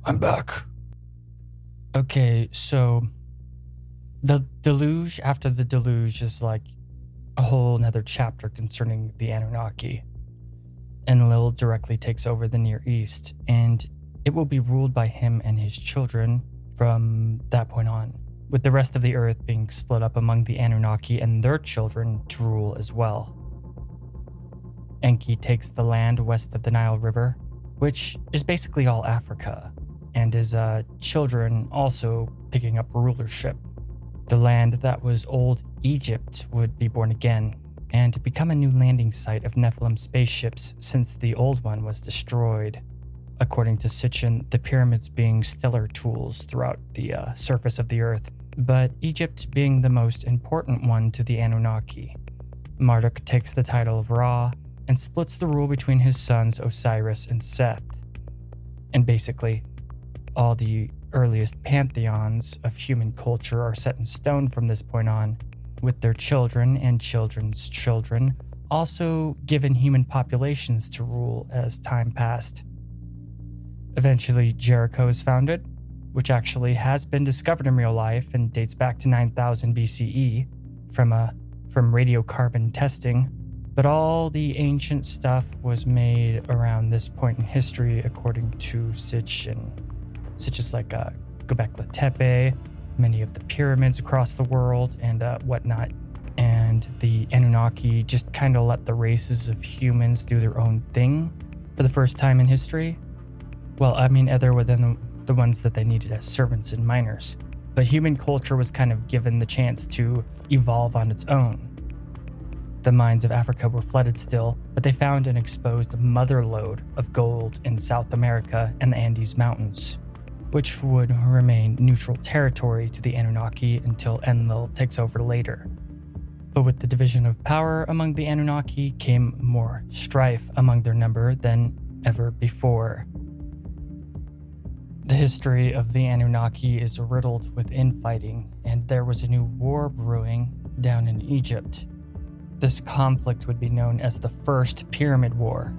I'm back. Okay, so the deluge after the deluge is like a whole another chapter concerning the Anunnaki. And Enlil directly takes over the Near East, and it will be ruled by him and his children from that point on, with the rest of the earth being split up among the Anunnaki and their children to rule as well. Enki takes the land west of the Nile River, which is basically all Africa, and his uh, children also picking up rulership. The land that was old Egypt would be born again and become a new landing site of Nephilim spaceships since the old one was destroyed. According to Sitchin, the pyramids being stellar tools throughout the uh, surface of the earth, but Egypt being the most important one to the Anunnaki. Marduk takes the title of Ra and splits the rule between his sons Osiris and Seth. And basically, all the earliest pantheons of human culture are set in stone from this point on, with their children and children's children also given human populations to rule as time passed. Eventually, Jericho is founded, which actually has been discovered in real life and dates back to 9000 BCE from a from radiocarbon testing. But all the ancient stuff was made around this point in history, according to Sitchin such as like uh, Göbekli Tepe, many of the pyramids across the world, and uh, whatnot. And the Anunnaki just kind of let the races of humans do their own thing for the first time in history. Well, I mean, other than the ones that they needed as servants and miners. But human culture was kind of given the chance to evolve on its own. The mines of Africa were flooded still, but they found an exposed mother lode of gold in South America and the Andes Mountains which would remain neutral territory to the Anunnaki until Enlil takes over later. But with the division of power among the Anunnaki came more strife among their number than ever before. The history of the Anunnaki is riddled with infighting, and there was a new war brewing down in Egypt. This conflict would be known as the First Pyramid War.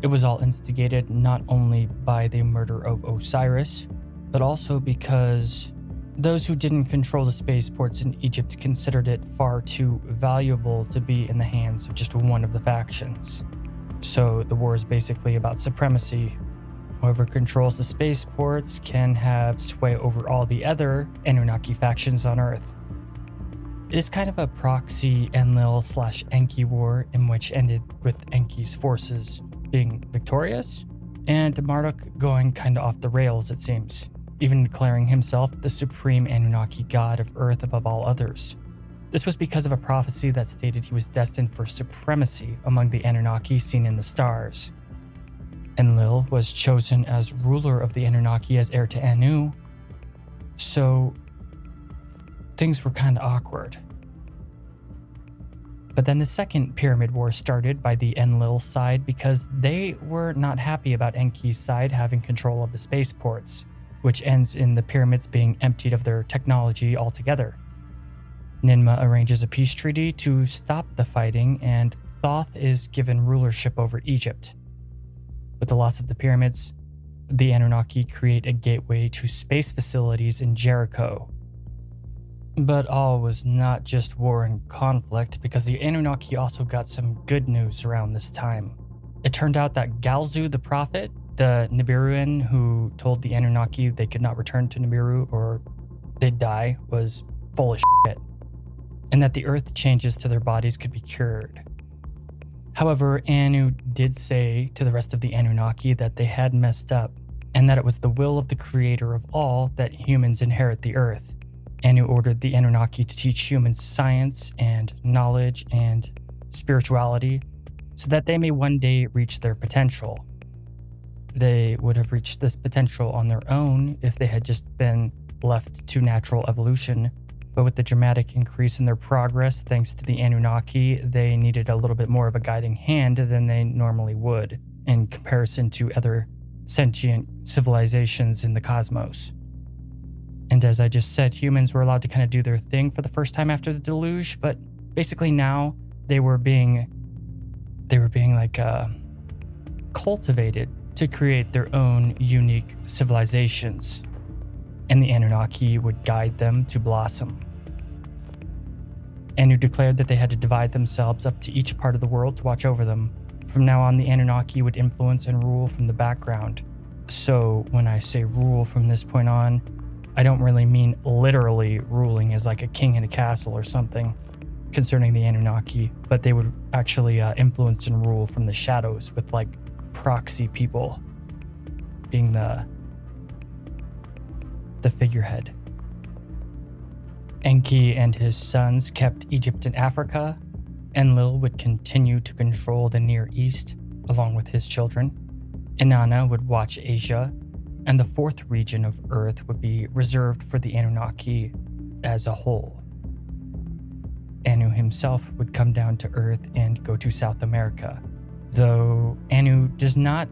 It was all instigated not only by the murder of Osiris, but also because those who didn't control the spaceports in Egypt considered it far too valuable to be in the hands of just one of the factions. So the war is basically about supremacy. Whoever controls the spaceports can have sway over all the other Anunnaki factions on Earth. It is kind of a proxy Enlil slash Enki war in which ended with Enki's forces being victorious and Marduk going kind of off the rails, it seems even declaring himself the supreme Anunnaki god of Earth above all others. This was because of a prophecy that stated he was destined for supremacy among the Anunnaki seen in the stars. Enlil was chosen as ruler of the Anunnaki as heir to Anu, so things were kind of awkward. But then the second pyramid war started by the Enlil side because they were not happy about Enki's side having control of the spaceports which ends in the pyramids being emptied of their technology altogether. Ninmah arranges a peace treaty to stop the fighting, and Thoth is given rulership over Egypt. With the loss of the pyramids, the Anunnaki create a gateway to space facilities in Jericho. But all was not just war and conflict, because the Anunnaki also got some good news around this time. It turned out that Galzu the prophet the Nibiruan who told the Anunnaki they could not return to Nibiru or they'd die was full of shit, and that the earth changes to their bodies could be cured. However, Anu did say to the rest of the Anunnaki that they had messed up and that it was the will of the creator of all that humans inherit the earth. Anu ordered the Anunnaki to teach humans science and knowledge and spirituality so that they may one day reach their potential. They would have reached this potential on their own if they had just been left to natural evolution. But with the dramatic increase in their progress, thanks to the Anunnaki, they needed a little bit more of a guiding hand than they normally would in comparison to other sentient civilizations in the cosmos. And as I just said, humans were allowed to kind of do their thing for the first time after the deluge, but basically now they were being they were being like uh, cultivated to create their own unique civilizations, and the Anunnaki would guide them to blossom. Anu declared that they had to divide themselves up to each part of the world to watch over them. From now on, the Anunnaki would influence and rule from the background. So, when I say rule from this point on, I don't really mean literally ruling as like a king in a castle or something concerning the Anunnaki, but they would actually uh, influence and rule from the shadows with like proxy people being the the figurehead. Enki and his sons kept Egypt and Africa. Enlil would continue to control the Near East along with his children. Inanna would watch Asia, and the fourth region of Earth would be reserved for the Anunnaki as a whole. Anu himself would come down to Earth and go to South America, though Anu does not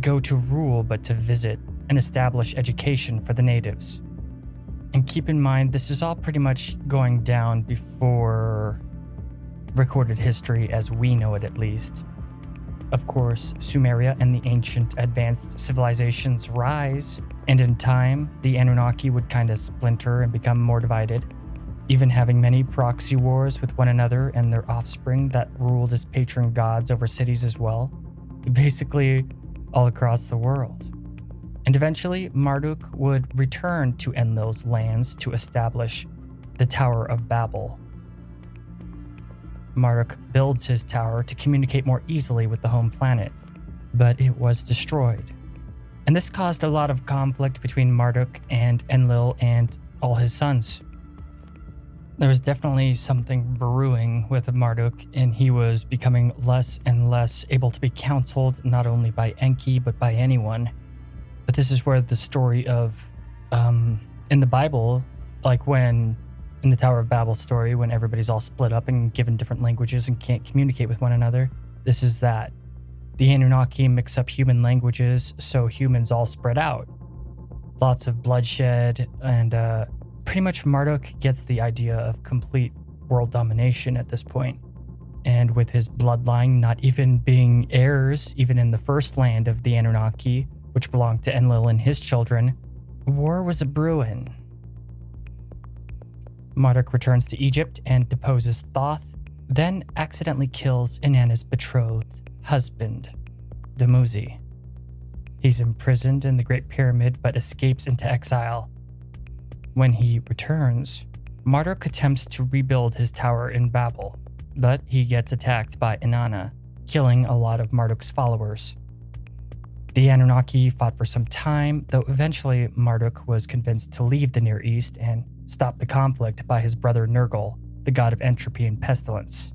go to rule but to visit and establish education for the natives. And keep in mind, this is all pretty much going down before recorded history as we know it, at least. Of course, Sumeria and the ancient advanced civilizations rise, and in time, the Anunnaki would kind of splinter and become more divided, even having many proxy wars with one another and their offspring that ruled as patron gods over cities as well, basically all across the world. And eventually, Marduk would return to Enlil's lands to establish the Tower of Babel, Marduk builds his tower to communicate more easily with the home planet, but it was destroyed. And this caused a lot of conflict between Marduk and Enlil and all his sons. There was definitely something brewing with Marduk, and he was becoming less and less able to be counseled not only by Enki but by anyone. But this is where the story of, um, in the Bible, like when in the Tower of Babel story when everybody's all split up and given different languages and can't communicate with one another. This is that. The Anunnaki mix up human languages, so humans all spread out. Lots of bloodshed, and uh, pretty much Marduk gets the idea of complete world domination at this point. And with his bloodline not even being heirs, even in the first land of the Anunnaki, which belonged to Enlil and his children, war was a brewing. Marduk returns to Egypt and deposes Thoth, then accidentally kills Inanna's betrothed husband, Dumuzi. He's imprisoned in the Great Pyramid but escapes into exile. When he returns, Marduk attempts to rebuild his tower in Babel, but he gets attacked by Inanna, killing a lot of Marduk's followers. The Anunnaki fought for some time, though eventually Marduk was convinced to leave the Near East and stop the conflict by his brother Nergal, the god of entropy and pestilence.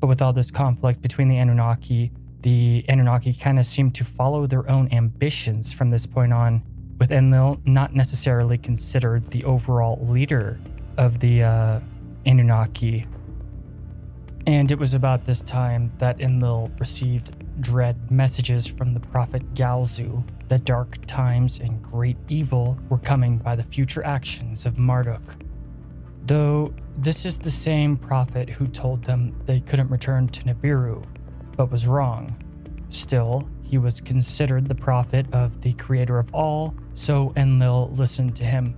But with all this conflict between the Anunnaki, the Anunnaki kind of seemed to follow their own ambitions from this point on, with Enlil not necessarily considered the overall leader of the uh, Anunnaki. And it was about this time that Enlil received dread messages from the prophet Galzu that dark times and great evil were coming by the future actions of Marduk. Though this is the same prophet who told them they couldn't return to Nibiru, but was wrong. Still, he was considered the prophet of the creator of all, so Enlil listened to him.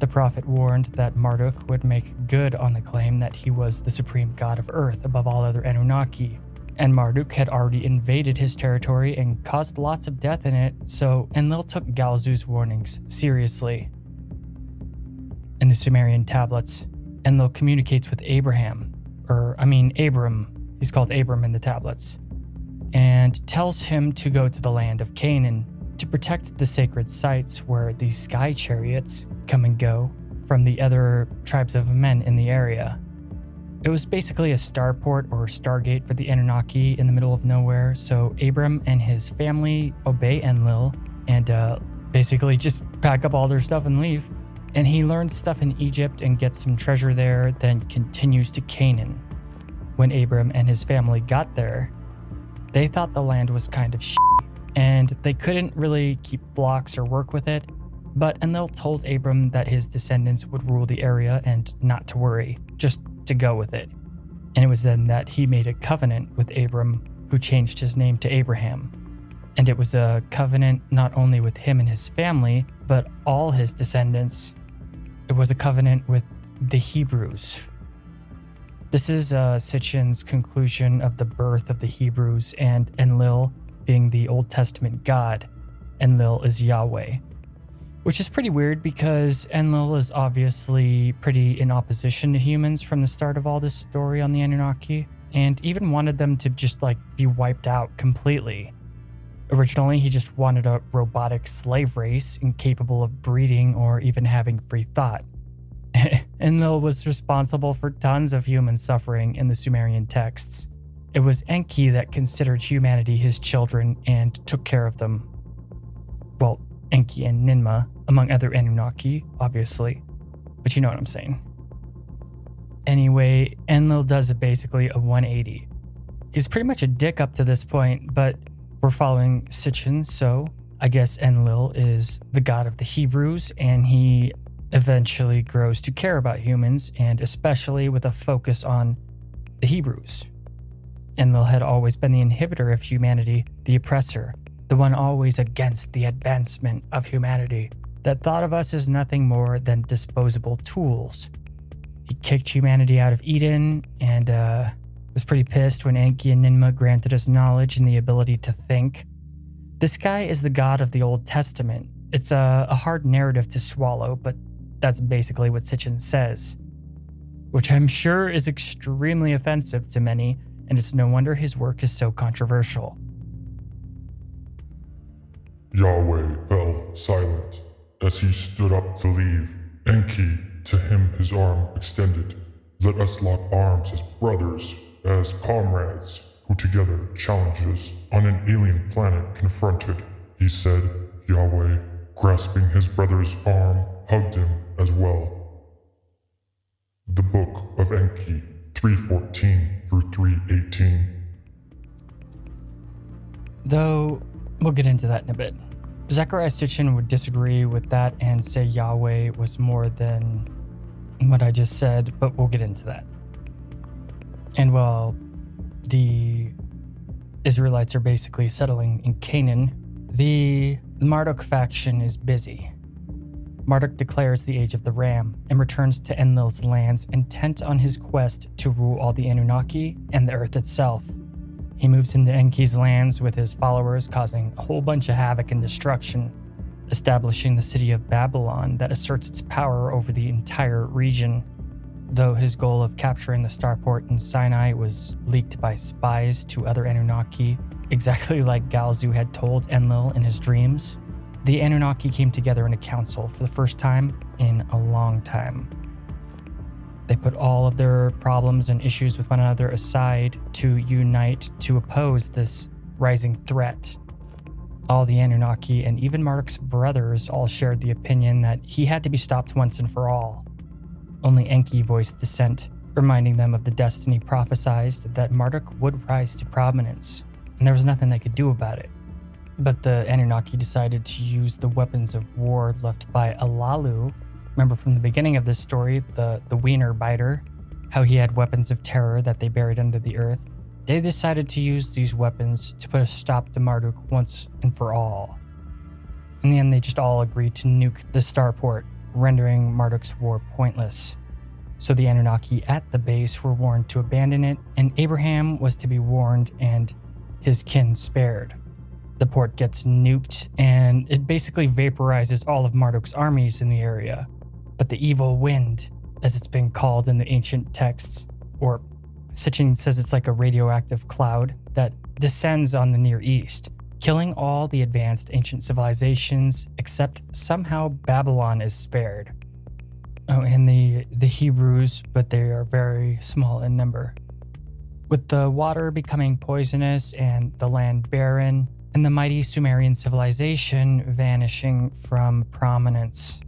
The prophet warned that Marduk would make good on the claim that he was the supreme god of earth above all other Anunnaki, and Marduk had already invaded his territory and caused lots of death in it, so Enlil took Galzu's warnings seriously. In the Sumerian tablets, Enlil communicates with Abraham, or I mean Abram, he's called Abram in the tablets, and tells him to go to the land of Canaan to protect the sacred sites where the sky chariots come and go from the other tribes of men in the area. It was basically a starport or stargate for the Anunnaki in the middle of nowhere, so Abram and his family obey Enlil and uh, basically just pack up all their stuff and leave. And he learns stuff in Egypt and gets some treasure there, then continues to Canaan. When Abram and his family got there, they thought the land was kind of shit and they couldn't really keep flocks or work with it. But Enlil told Abram that his descendants would rule the area and not to worry, just to go with it. And it was then that he made a covenant with Abram, who changed his name to Abraham. And it was a covenant not only with him and his family, but all his descendants. It was a covenant with the Hebrews. This is uh, Sitchin's conclusion of the birth of the Hebrews and Enlil being the Old Testament God. Enlil is Yahweh which is pretty weird because Enlil is obviously pretty in opposition to humans from the start of all this story on the Anunnaki, and even wanted them to just like be wiped out completely. Originally, he just wanted a robotic slave race incapable of breeding or even having free thought. [LAUGHS] Enlil was responsible for tons of human suffering in the Sumerian texts. It was Enki that considered humanity his children and took care of them. Well, Enki and Ninmah, among other Anunnaki, obviously. But you know what I'm saying. Anyway, Enlil does basically a 180. He's pretty much a dick up to this point, but we're following Sitchin, so I guess Enlil is the god of the Hebrews, and he eventually grows to care about humans, and especially with a focus on the Hebrews. Enlil had always been the inhibitor of humanity, the oppressor, the one always against the advancement of humanity, that thought of us as nothing more than disposable tools. He kicked humanity out of Eden and uh, was pretty pissed when Enki and Ninmah granted us knowledge and the ability to think. This guy is the god of the Old Testament. It's a, a hard narrative to swallow, but that's basically what Sitchin says, which I'm sure is extremely offensive to many, and it's no wonder his work is so controversial. Yahweh fell silent as he stood up to leave. Enki, to him his arm extended. Let us lock arms as brothers, as comrades, who together challenges on an alien planet confronted. He said, Yahweh, grasping his brother's arm, hugged him as well. The Book of Enki, 314 through 318. Though we'll get into that in a bit. Zecharia Sitchin would disagree with that and say Yahweh was more than what I just said, but we'll get into that. And while the Israelites are basically settling in Canaan, the Marduk faction is busy. Marduk declares the age of the ram and returns to Enlil's lands intent on his quest to rule all the Anunnaki and the earth itself. He moves into Enki's lands with his followers, causing a whole bunch of havoc and destruction, establishing the city of Babylon that asserts its power over the entire region. Though his goal of capturing the starport in Sinai was leaked by spies to other Anunnaki, exactly like Galzu had told Enlil in his dreams, the Anunnaki came together in a council for the first time in a long time. They put all of their problems and issues with one another aside to unite to oppose this rising threat. All the Anunnaki and even Marduk's brothers all shared the opinion that he had to be stopped once and for all. Only Enki voiced dissent, reminding them of the destiny prophesied that Marduk would rise to prominence, and there was nothing they could do about it. But the Anunnaki decided to use the weapons of war left by Alalu Remember from the beginning of this story, the, the wiener biter, how he had weapons of terror that they buried under the earth. They decided to use these weapons to put a stop to Marduk once and for all. In the end, they just all agreed to nuke the starport, rendering Marduk's war pointless. So the Anunnaki at the base were warned to abandon it, and Abraham was to be warned and his kin spared. The port gets nuked, and it basically vaporizes all of Marduk's armies in the area. But the evil wind, as it's been called in the ancient texts, or Sitchin says it's like a radioactive cloud that descends on the Near East, killing all the advanced ancient civilizations, except somehow Babylon is spared. Oh, and the, the Hebrews, but they are very small in number. With the water becoming poisonous and the land barren, and the mighty Sumerian civilization vanishing from prominence.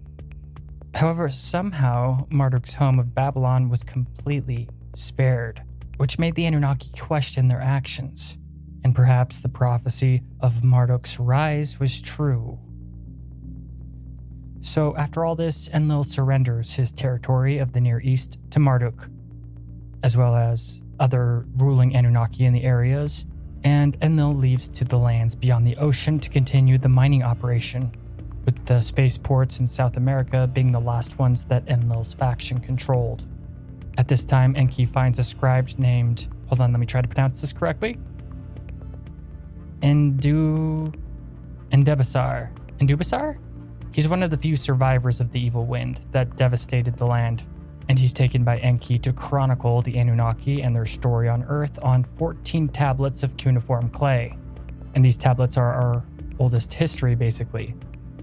However, somehow Marduk's home of Babylon was completely spared, which made the Anunnaki question their actions, and perhaps the prophecy of Marduk's rise was true. So, after all this, Enlil surrenders his territory of the Near East to Marduk, as well as other ruling Anunnaki in the areas, and Enlil leaves to the lands beyond the ocean to continue the mining operation, with the spaceports in South America being the last ones that Enlil's faction controlled. At this time, Enki finds a scribe named, hold on, let me try to pronounce this correctly. Endu. Endebasar. Endubasar? He's one of the few survivors of the evil wind that devastated the land, and he's taken by Enki to chronicle the Anunnaki and their story on Earth on 14 tablets of cuneiform clay. And these tablets are our oldest history, basically.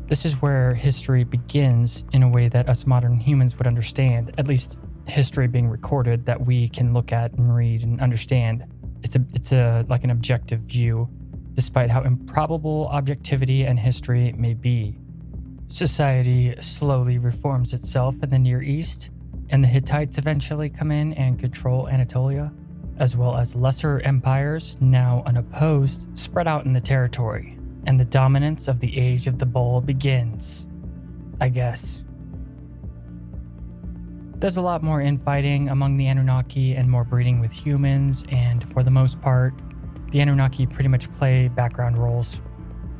This is where history begins in a way that us modern humans would understand, at least history being recorded that we can look at and read and understand. It's a it's a like an objective view, despite how improbable objectivity and history may be. Society slowly reforms itself in the Near East, and the Hittites eventually come in and control Anatolia, as well as lesser empires, now unopposed, spread out in the territory, and the dominance of the Age of the Bull begins. I guess. There's a lot more infighting among the Anunnaki and more breeding with humans, and for the most part, the Anunnaki pretty much play background roles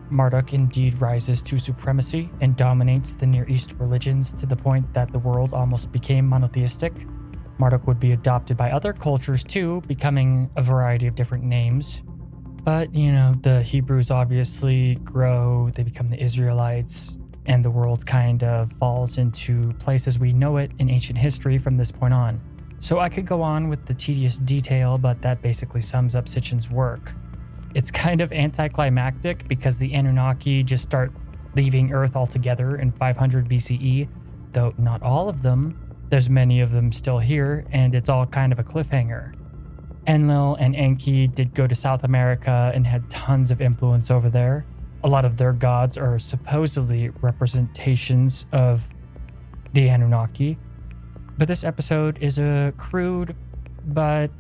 Marduk indeed rises to supremacy and dominates the Near East religions to the point that the world almost became monotheistic. Marduk would be adopted by other cultures too, becoming a variety of different names. But, you know, the Hebrews obviously grow, they become the Israelites, and the world kind of falls into place as we know it in ancient history from this point on. So I could go on with the tedious detail, but that basically sums up Sitchin's work. It's kind of anticlimactic because the Anunnaki just start leaving Earth altogether in 500 BCE, though not all of them. There's many of them still here, and it's all kind of a cliffhanger. Enlil and Enki did go to South America and had tons of influence over there. A lot of their gods are supposedly representations of the Anunnaki. But this episode is a crude but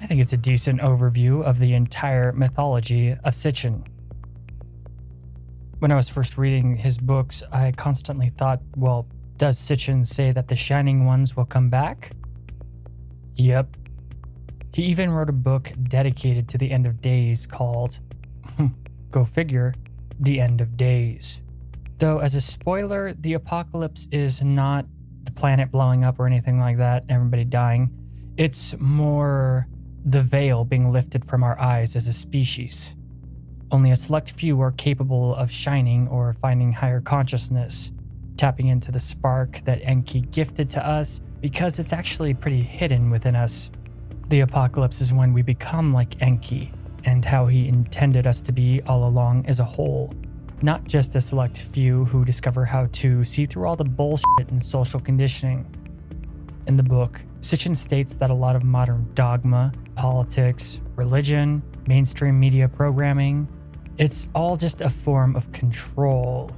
I think it's a decent overview of the entire mythology of Sitchin. When I was first reading his books, I constantly thought, well, does Sitchin say that the Shining Ones will come back? Yep. He even wrote a book dedicated to the end of days called, hmm, go figure, The End of Days. Though, as a spoiler, the apocalypse is not the planet blowing up or anything like that, everybody dying. It's more the veil being lifted from our eyes as a species. Only a select few are capable of shining or finding higher consciousness, tapping into the spark that Enki gifted to us because it's actually pretty hidden within us. The apocalypse is when we become like Enki and how he intended us to be all along as a whole, not just a select few who discover how to see through all the bullshit and social conditioning. In the book, Sitchin states that a lot of modern dogma politics, religion, mainstream media programming. It's all just a form of control.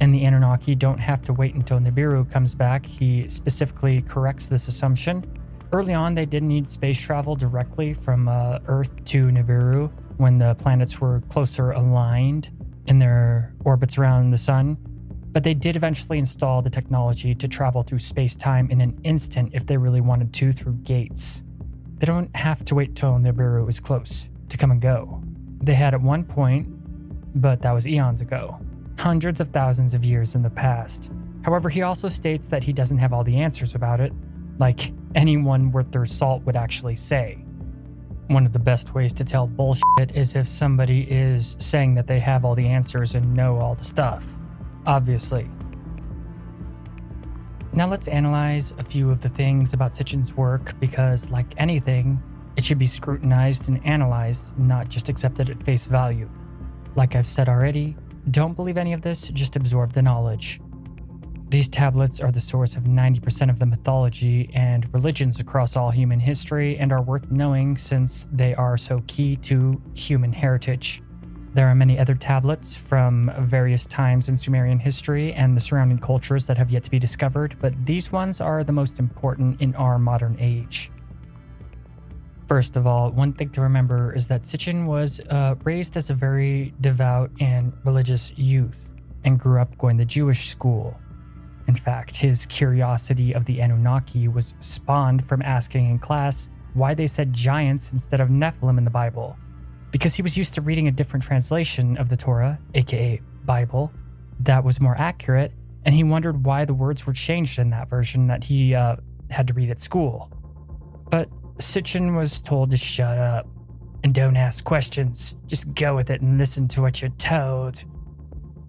And the Anunnaki don't have to wait until Nibiru comes back. He specifically corrects this assumption. Early on, they did need space travel directly from uh, Earth to Nibiru when the planets were closer aligned in their orbits around the sun. But they did eventually install the technology to travel through space time in an instant if they really wanted to through gates. They don't have to wait till Nibiru is close to come and go. They had at one point, but that was eons ago, hundreds of thousands of years in the past. However, he also states that he doesn't have all the answers about it, like anyone worth their salt would actually say. One of the best ways to tell bullshit is if somebody is saying that they have all the answers and know all the stuff. Obviously. Now let's analyze a few of the things about Sitchin's work because, like anything, it should be scrutinized and analyzed, not just accepted at face value. Like I've said already, don't believe any of this, just absorb the knowledge. These tablets are the source of 90% of the mythology and religions across all human history and are worth knowing since they are so key to human heritage. There are many other tablets from various times in Sumerian history and the surrounding cultures that have yet to be discovered, but these ones are the most important in our modern age. First of all, one thing to remember is that Sitchin was uh, raised as a very devout and religious youth and grew up going to Jewish school. In fact, his curiosity of the Anunnaki was spawned from asking in class why they said giants instead of Nephilim in the Bible. Because he was used to reading a different translation of the Torah, aka Bible, that was more accurate, and he wondered why the words were changed in that version that he uh, had to read at school. But Sitchin was told to shut up and don't ask questions. Just go with it and listen to what you're told.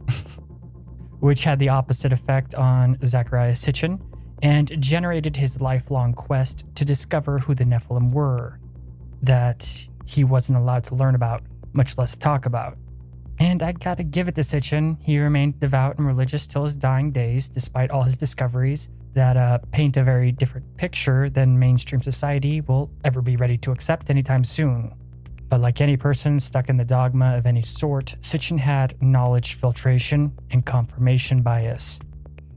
[LAUGHS] Which had the opposite effect on Zecharia Sitchin and generated his lifelong quest to discover who the Nephilim were, that he wasn't allowed to learn about, much less talk about. And I gotta give it to Sitchin, he remained devout and religious till his dying days, despite all his discoveries that uh, paint a very different picture than mainstream society will ever be ready to accept anytime soon. But like any person stuck in the dogma of any sort, Sitchin had knowledge filtration and confirmation bias,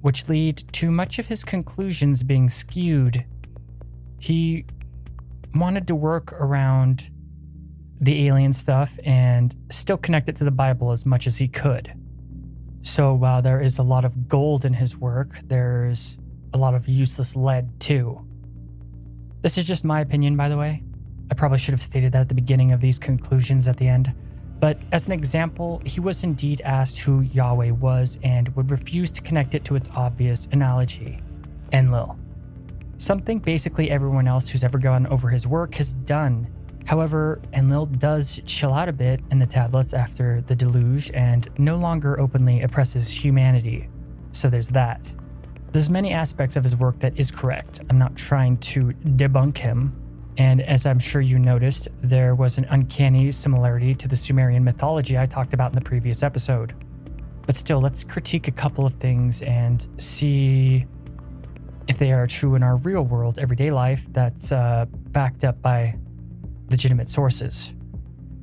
which lead to much of his conclusions being skewed. He wanted to work around the alien stuff and still connect it to the Bible as much as he could. So while there is a lot of gold in his work, there's a lot of useless lead too. This is just my opinion, by the way. I probably should have stated that at the beginning of these conclusions at the end. But as an example, he was indeed asked who Yahweh was and would refuse to connect it to its obvious analogy Enlil. Something basically everyone else who's ever gone over his work has done. However, Enlil does chill out a bit in the tablets after the deluge and no longer openly oppresses humanity. So there's that. There's many aspects of his work that is correct. I'm not trying to debunk him. And as I'm sure you noticed, there was an uncanny similarity to the Sumerian mythology I talked about in the previous episode. But still, let's critique a couple of things and see if they are true in our real world, everyday life that's uh, backed up by legitimate sources,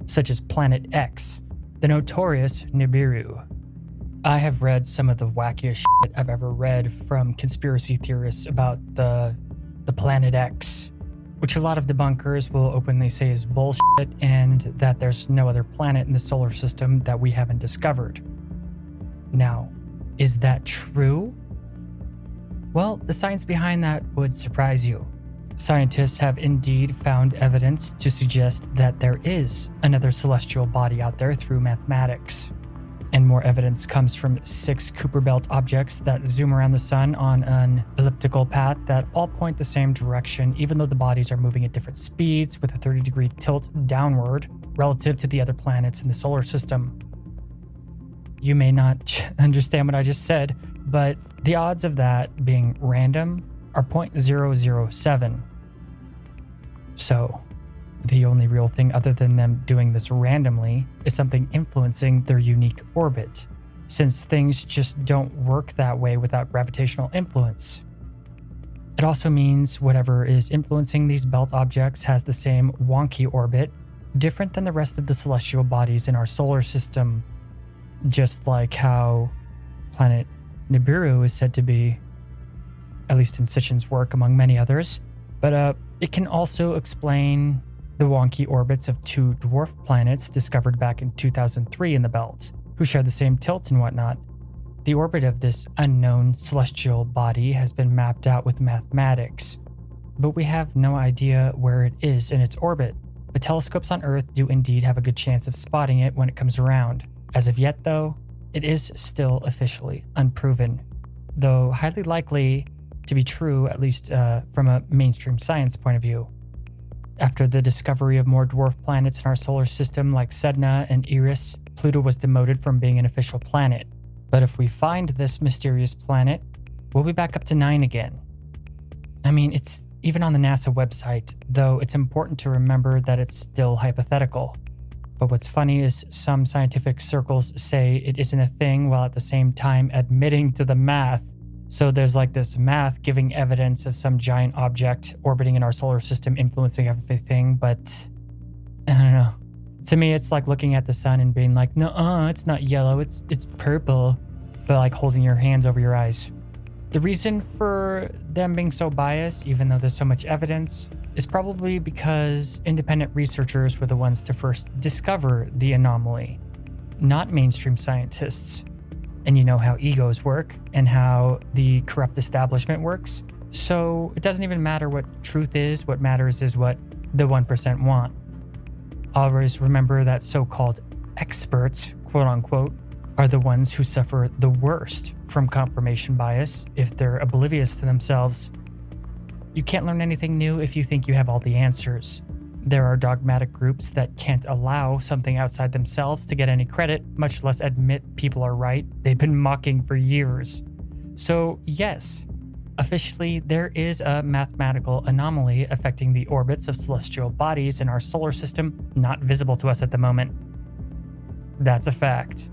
such as Planet X, the notorious Nibiru. I have read some of the wackiest shit I've ever read from conspiracy theorists about the the planet X, which a lot of debunkers will openly say is bullshit and that there's no other planet in the solar system that we haven't discovered. Now, is that true? Well, the science behind that would surprise you. Scientists have indeed found evidence to suggest that there is another celestial body out there through mathematics and more evidence comes from six Kuiper Belt objects that zoom around the sun on an elliptical path that all point the same direction, even though the bodies are moving at different speeds with a 30 degree tilt downward relative to the other planets in the solar system. You may not [LAUGHS] understand what I just said, but the odds of that being random are 0.007. So, the only real thing other than them doing this randomly is something influencing their unique orbit, since things just don't work that way without gravitational influence. It also means whatever is influencing these belt objects has the same wonky orbit, different than the rest of the celestial bodies in our solar system, just like how planet Nibiru is said to be, at least in Sitchin's work among many others. But uh, it can also explain the wonky orbits of two dwarf planets discovered back in 2003 in the belt, who share the same tilt and whatnot. The orbit of this unknown celestial body has been mapped out with mathematics, but we have no idea where it is in its orbit. The telescopes on Earth do indeed have a good chance of spotting it when it comes around. As of yet, though, it is still officially unproven. though highly likely to be true, at least uh, from a mainstream science point of view. After the discovery of more dwarf planets in our solar system like Sedna and Eris, Pluto was demoted from being an official planet. But if we find this mysterious planet, we'll be back up to nine again. I mean, it's even on the NASA website, though it's important to remember that it's still hypothetical. But what's funny is some scientific circles say it isn't a thing while at the same time admitting to the math. So there's like this math giving evidence of some giant object orbiting in our solar system influencing everything, but I don't know. To me, it's like looking at the sun and being like, no, uh, it's not yellow, it's it's purple, but like holding your hands over your eyes. The reason for them being so biased, even though there's so much evidence, is probably because independent researchers were the ones to first discover the anomaly, not mainstream scientists. And you know how egos work and how the corrupt establishment works. So it doesn't even matter what truth is, what matters is what the 1% want. Always remember that so called experts, quote unquote, are the ones who suffer the worst from confirmation bias if they're oblivious to themselves. You can't learn anything new if you think you have all the answers. There are dogmatic groups that can't allow something outside themselves to get any credit, much less admit people are right. They've been mocking for years. So, yes, officially, there is a mathematical anomaly affecting the orbits of celestial bodies in our solar system, not visible to us at the moment. That's a fact.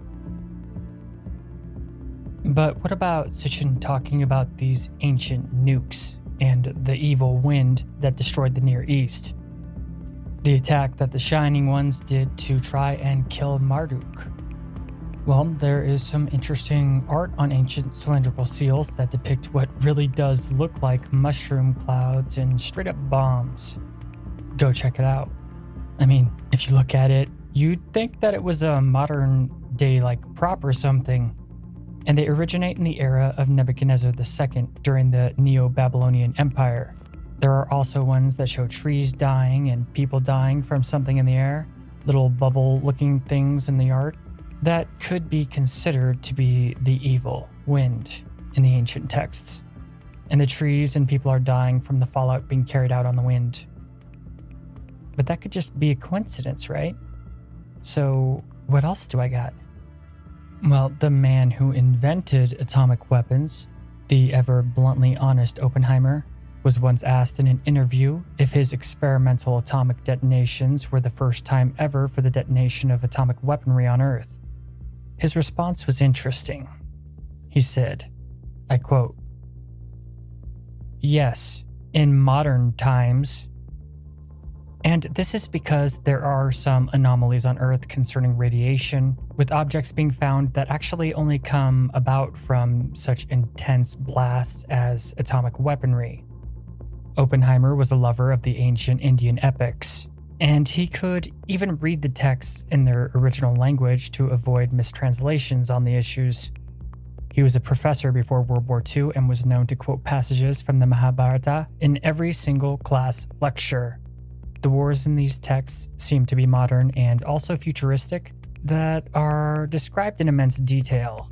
But what about Sitchin talking about these ancient nukes and the evil wind that destroyed the Near East? The attack that the Shining Ones did to try and kill Marduk. Well, there is some interesting art on ancient cylindrical seals that depict what really does look like mushroom clouds and straight up bombs. Go check it out. I mean, if you look at it, you'd think that it was a modern day like prop or something and they originate in the era of Nebuchadnezzar II during the Neo Babylonian Empire. There are also ones that show trees dying and people dying from something in the air, little bubble looking things in the art, that could be considered to be the evil wind in the ancient texts. And the trees and people are dying from the fallout being carried out on the wind. But that could just be a coincidence, right? So, what else do I got? Well, the man who invented atomic weapons, the ever bluntly honest Oppenheimer, was once asked in an interview if his experimental atomic detonations were the first time ever for the detonation of atomic weaponry on Earth. His response was interesting. He said, I quote, Yes, in modern times, and this is because there are some anomalies on Earth concerning radiation, with objects being found that actually only come about from such intense blasts as atomic weaponry. Oppenheimer was a lover of the ancient Indian epics, and he could even read the texts in their original language to avoid mistranslations on the issues. He was a professor before World War II and was known to quote passages from the Mahabharata in every single class lecture. The wars in these texts seem to be modern and also futuristic, that are described in immense detail.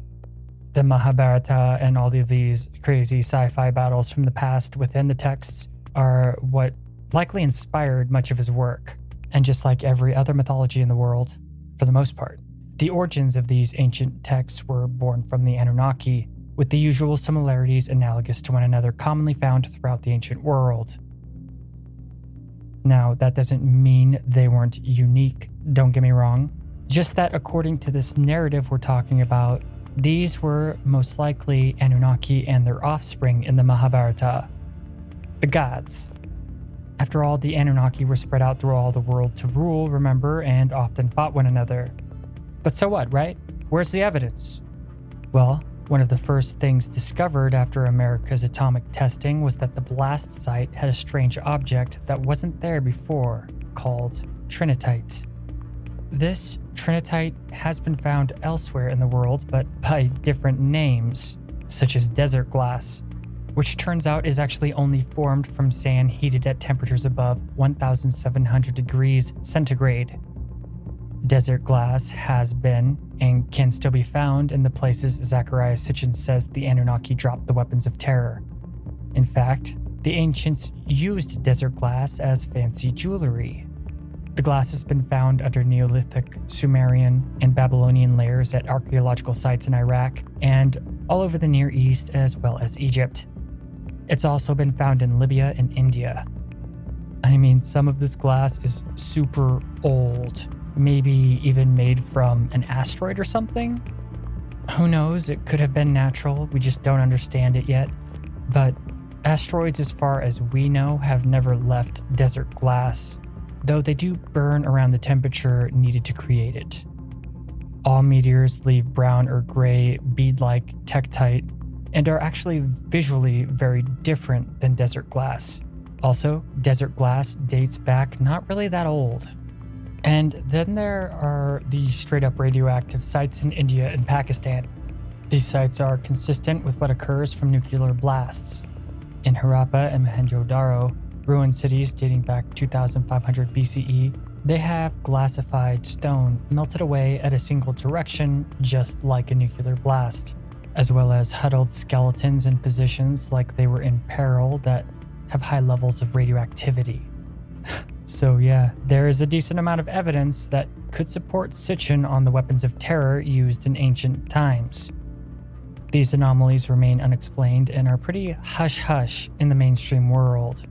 The Mahabharata and all of these crazy sci fi battles from the past within the texts are what likely inspired much of his work, and just like every other mythology in the world, for the most part. The origins of these ancient texts were born from the Anunnaki, with the usual similarities analogous to one another commonly found throughout the ancient world. Now, that doesn't mean they weren't unique, don't get me wrong. Just that, according to this narrative we're talking about, these were most likely Anunnaki and their offspring in the Mahabharata. The gods. After all, the Anunnaki were spread out through all the world to rule, remember, and often fought one another. But so what, right? Where's the evidence? Well, one of the first things discovered after America's atomic testing was that the blast site had a strange object that wasn't there before, called trinitite. This trinitite has been found elsewhere in the world, but by different names, such as desert glass, which turns out is actually only formed from sand heated at temperatures above 1700 degrees centigrade. Desert glass has been and can still be found in the places Zecharia Sitchin says the Anunnaki dropped the weapons of terror. In fact, the ancients used desert glass as fancy jewelry. The glass has been found under Neolithic, Sumerian, and Babylonian layers at archaeological sites in Iraq and all over the Near East as well as Egypt. It's also been found in Libya and India. I mean, some of this glass is super old, maybe even made from an asteroid or something. Who knows? It could have been natural, we just don't understand it yet. But asteroids, as far as we know, have never left desert glass, though they do burn around the temperature needed to create it. All meteors leave brown or gray bead like tektite and are actually visually very different than desert glass. Also, desert glass dates back not really that old. And then there are the straight up radioactive sites in India and Pakistan. These sites are consistent with what occurs from nuclear blasts. In Harappa and Mohenjo-Daro, ruined cities dating back 2500 BCE, they have glassified stone melted away at a single direction, just like a nuclear blast, as well as huddled skeletons in positions like they were in peril that have high levels of radioactivity. [LAUGHS] so, yeah, there is a decent amount of evidence that could support Sitchin on the weapons of terror used in ancient times. These anomalies remain unexplained and are pretty hush hush in the mainstream world.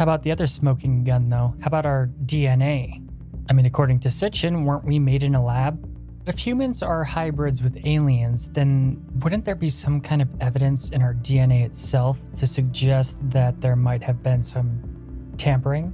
How about the other smoking gun, though? How about our DNA? I mean, according to Sitchin, weren't we made in a lab? If humans are hybrids with aliens, then wouldn't there be some kind of evidence in our DNA itself to suggest that there might have been some tampering?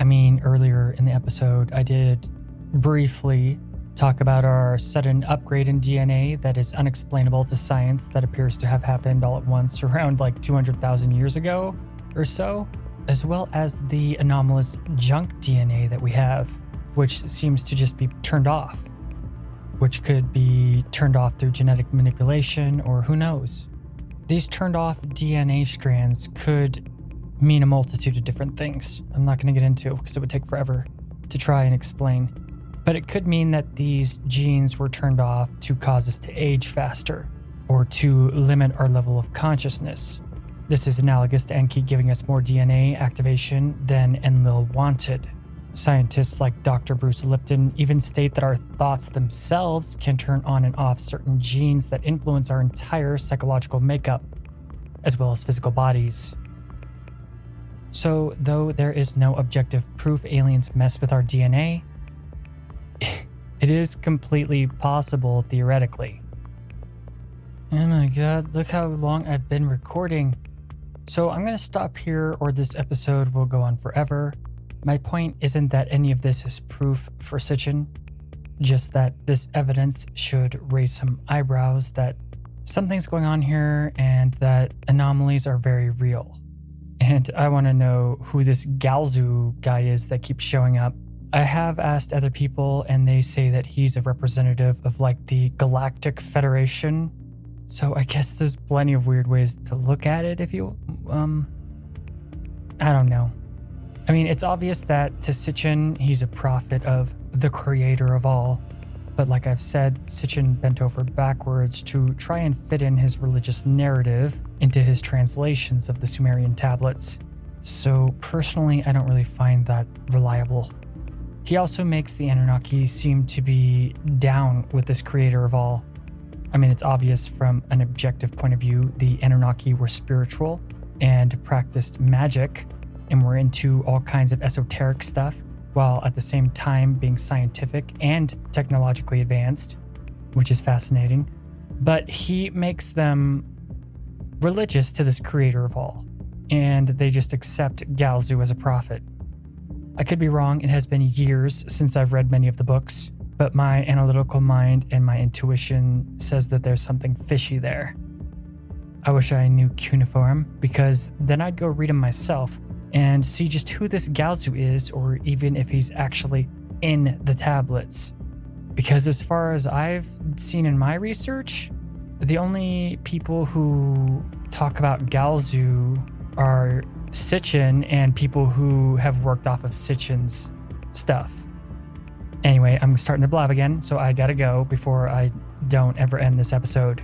I mean, earlier in the episode, I did briefly talk about our sudden upgrade in DNA that is unexplainable to science that appears to have happened all at once [LAUGHS] around like 200,000 years ago or so, as well as the anomalous junk DNA that we have, which seems to just be turned off, which could be turned off through genetic manipulation or who knows. These turned off DNA strands could mean a multitude of different things. I'm not going to get into because it would take forever to try and explain. But it could mean that these genes were turned off to cause us to age faster or to limit our level of consciousness. This is analogous to Enki giving us more DNA activation than Enlil wanted. Scientists like Dr. Bruce Lipton even state that our thoughts themselves can turn on and off certain genes that influence our entire psychological makeup, as well as physical bodies. So, though there is no objective proof aliens mess with our DNA, [LAUGHS] it is completely possible theoretically. Oh my god, look how long I've been recording. So, I'm going to stop here, or this episode will go on forever. My point isn't that any of this is proof for Sitchin, just that this evidence should raise some eyebrows that something's going on here and that anomalies are very real. And I want to know who this Galzu guy is that keeps showing up. I have asked other people, and they say that he's a representative of like the Galactic Federation. So I guess there's plenty of weird ways to look at it if you, um, I don't know. I mean, it's obvious that to Sitchin, he's a prophet of the creator of all. But like I've said, Sitchin bent over backwards to try and fit in his religious narrative into his translations of the Sumerian tablets. So personally, I don't really find that reliable. He also makes the Anunnaki seem to be down with this creator of all. I mean, it's obvious from an objective point of view, the Anunnaki were spiritual and practiced magic and were into all kinds of esoteric stuff while at the same time being scientific and technologically advanced, which is fascinating. But he makes them religious to this creator of all, and they just accept Galzu as a prophet. I could be wrong, it has been years since I've read many of the books, but my analytical mind and my intuition says that there's something fishy there. I wish I knew cuneiform because then I'd go read them myself and see just who this Galzu is, or even if he's actually in the tablets. Because as far as I've seen in my research, The only people who talk about Galzu are Sitchin and people who have worked off of Sitchin's stuff. Anyway, I'm starting to blab again, so I gotta go before I don't ever end this episode.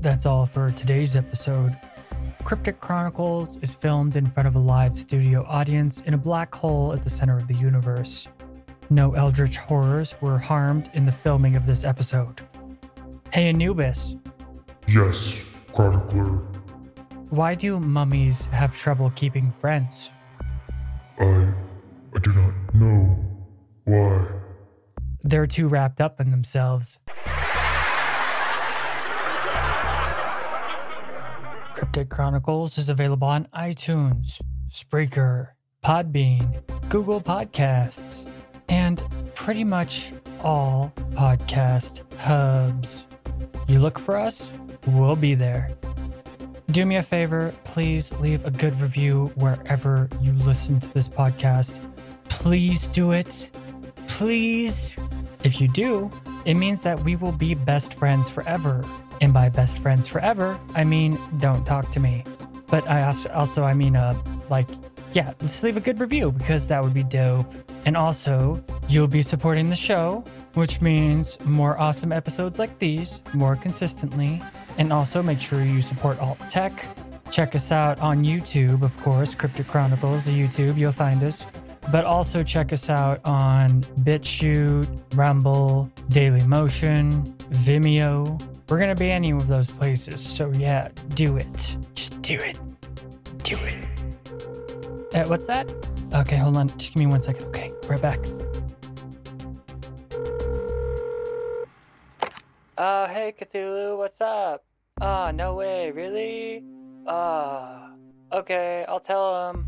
That's all for today's episode. Cryptic Chronicles is filmed in front of a live studio audience in a black hole at the center of the universe. No eldritch horrors were harmed in the filming of this episode. Hey Anubis, Yes, Chronicler. why do mummies have trouble keeping friends? I. I do not know why. They're too wrapped up in themselves. Cryptic Chronicles is available on iTunes, Spreaker, Podbean, Google Podcasts, and pretty much all podcast hubs. You look for us, we'll be there. Do me a favor, please leave a good review wherever you listen to this podcast. Please do it. Please. If you do, it means that we will be best friends forever. And by best friends forever, I mean don't talk to me. But I also, also I mean, uh, like, yeah, let's leave a good review because that would be dope. And also, you'll be supporting the show, which means more awesome episodes like these more consistently. And also, make sure you support Alt Tech. Check us out on YouTube, of course, Cryptic Chronicles, YouTube, you'll find us. But also check us out on BitChute, Rumble, Daily Motion, Vimeo. We're to be any of those places. So, yeah, do it. Just do it. Do it. Uh, what's that? Okay, hold on. Just give me one second. Okay, right back. Oh, hey, Cthulhu. What's up? Oh, no way. Really? Ah. okay, I'll tell him.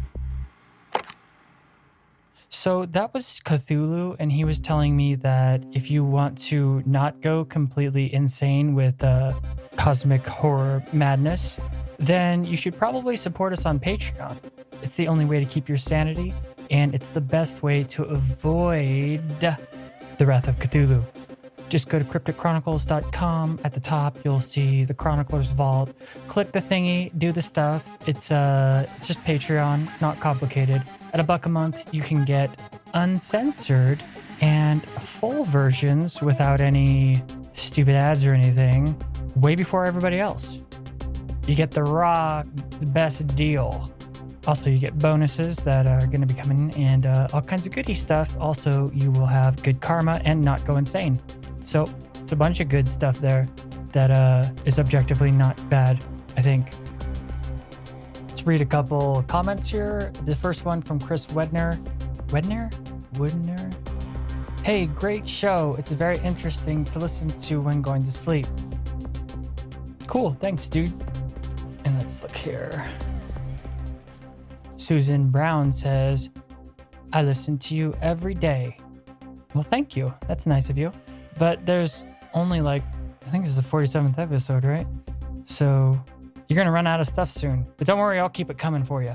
So that was Cthulhu, and he was telling me that if you want to not go completely insane with uh, cosmic horror madness, then you should probably support us on Patreon. It's the only way to keep your sanity, and it's the best way to avoid the Wrath of Cthulhu. Just go to crypticchronicles.com. At the top, you'll see the Chronicler's Vault. Click the thingy, do the stuff. It's uh, it's just Patreon, not complicated. At a buck a month, you can get uncensored and full versions without any stupid ads or anything, way before everybody else. You get the raw, best deal. Also, you get bonuses that are going to be coming and uh, all kinds of goody stuff. Also, you will have good karma and not go insane. So it's a bunch of good stuff there that uh, is objectively not bad, I think. Let's read a couple comments here. The first one from Chris Wedner. Wedner? Wedner? Hey, great show. It's very interesting to listen to when going to sleep. Cool, thanks, dude. And let's look here. Susan Brown says, I listen to you every day. Well, thank you. That's nice of you. But there's only like, I think this is the 47th episode, right? So you're going to run out of stuff soon. But don't worry, I'll keep it coming for you.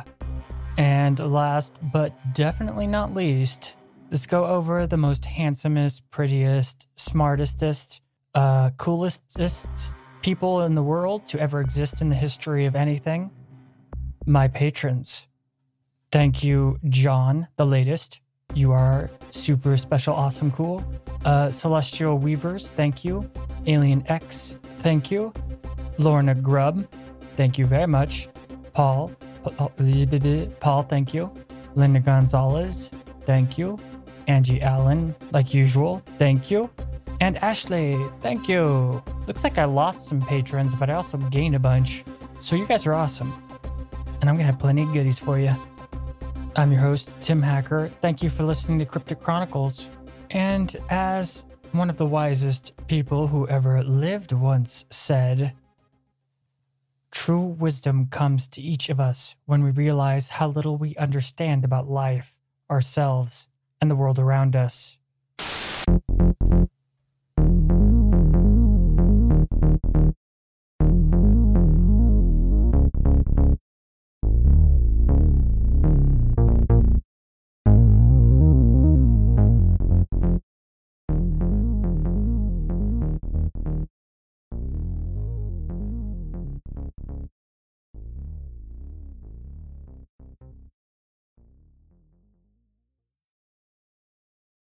And last but definitely not least, let's go over the most handsomest, prettiest, smartestest, uh, coolestest people in the world to ever exist in the history of anything. My patrons. Thank you, John, the latest. You are super special, awesome, cool. Uh, Celestial Weavers, thank you. Alien X, thank you. Lorna Grubb, thank you very much. Paul, Paul, uh, Paul, thank you. Linda Gonzalez, thank you. Angie Allen, like usual, thank you. And Ashley, thank you. Looks like I lost some patrons, but I also gained a bunch. So you guys are awesome. And I'm gonna have plenty of goodies for you. I'm your host, Tim Hacker. Thank you for listening to Cryptic Chronicles. And as one of the wisest people who ever lived once said, true wisdom comes to each of us when we realize how little we understand about life, ourselves, and the world around us.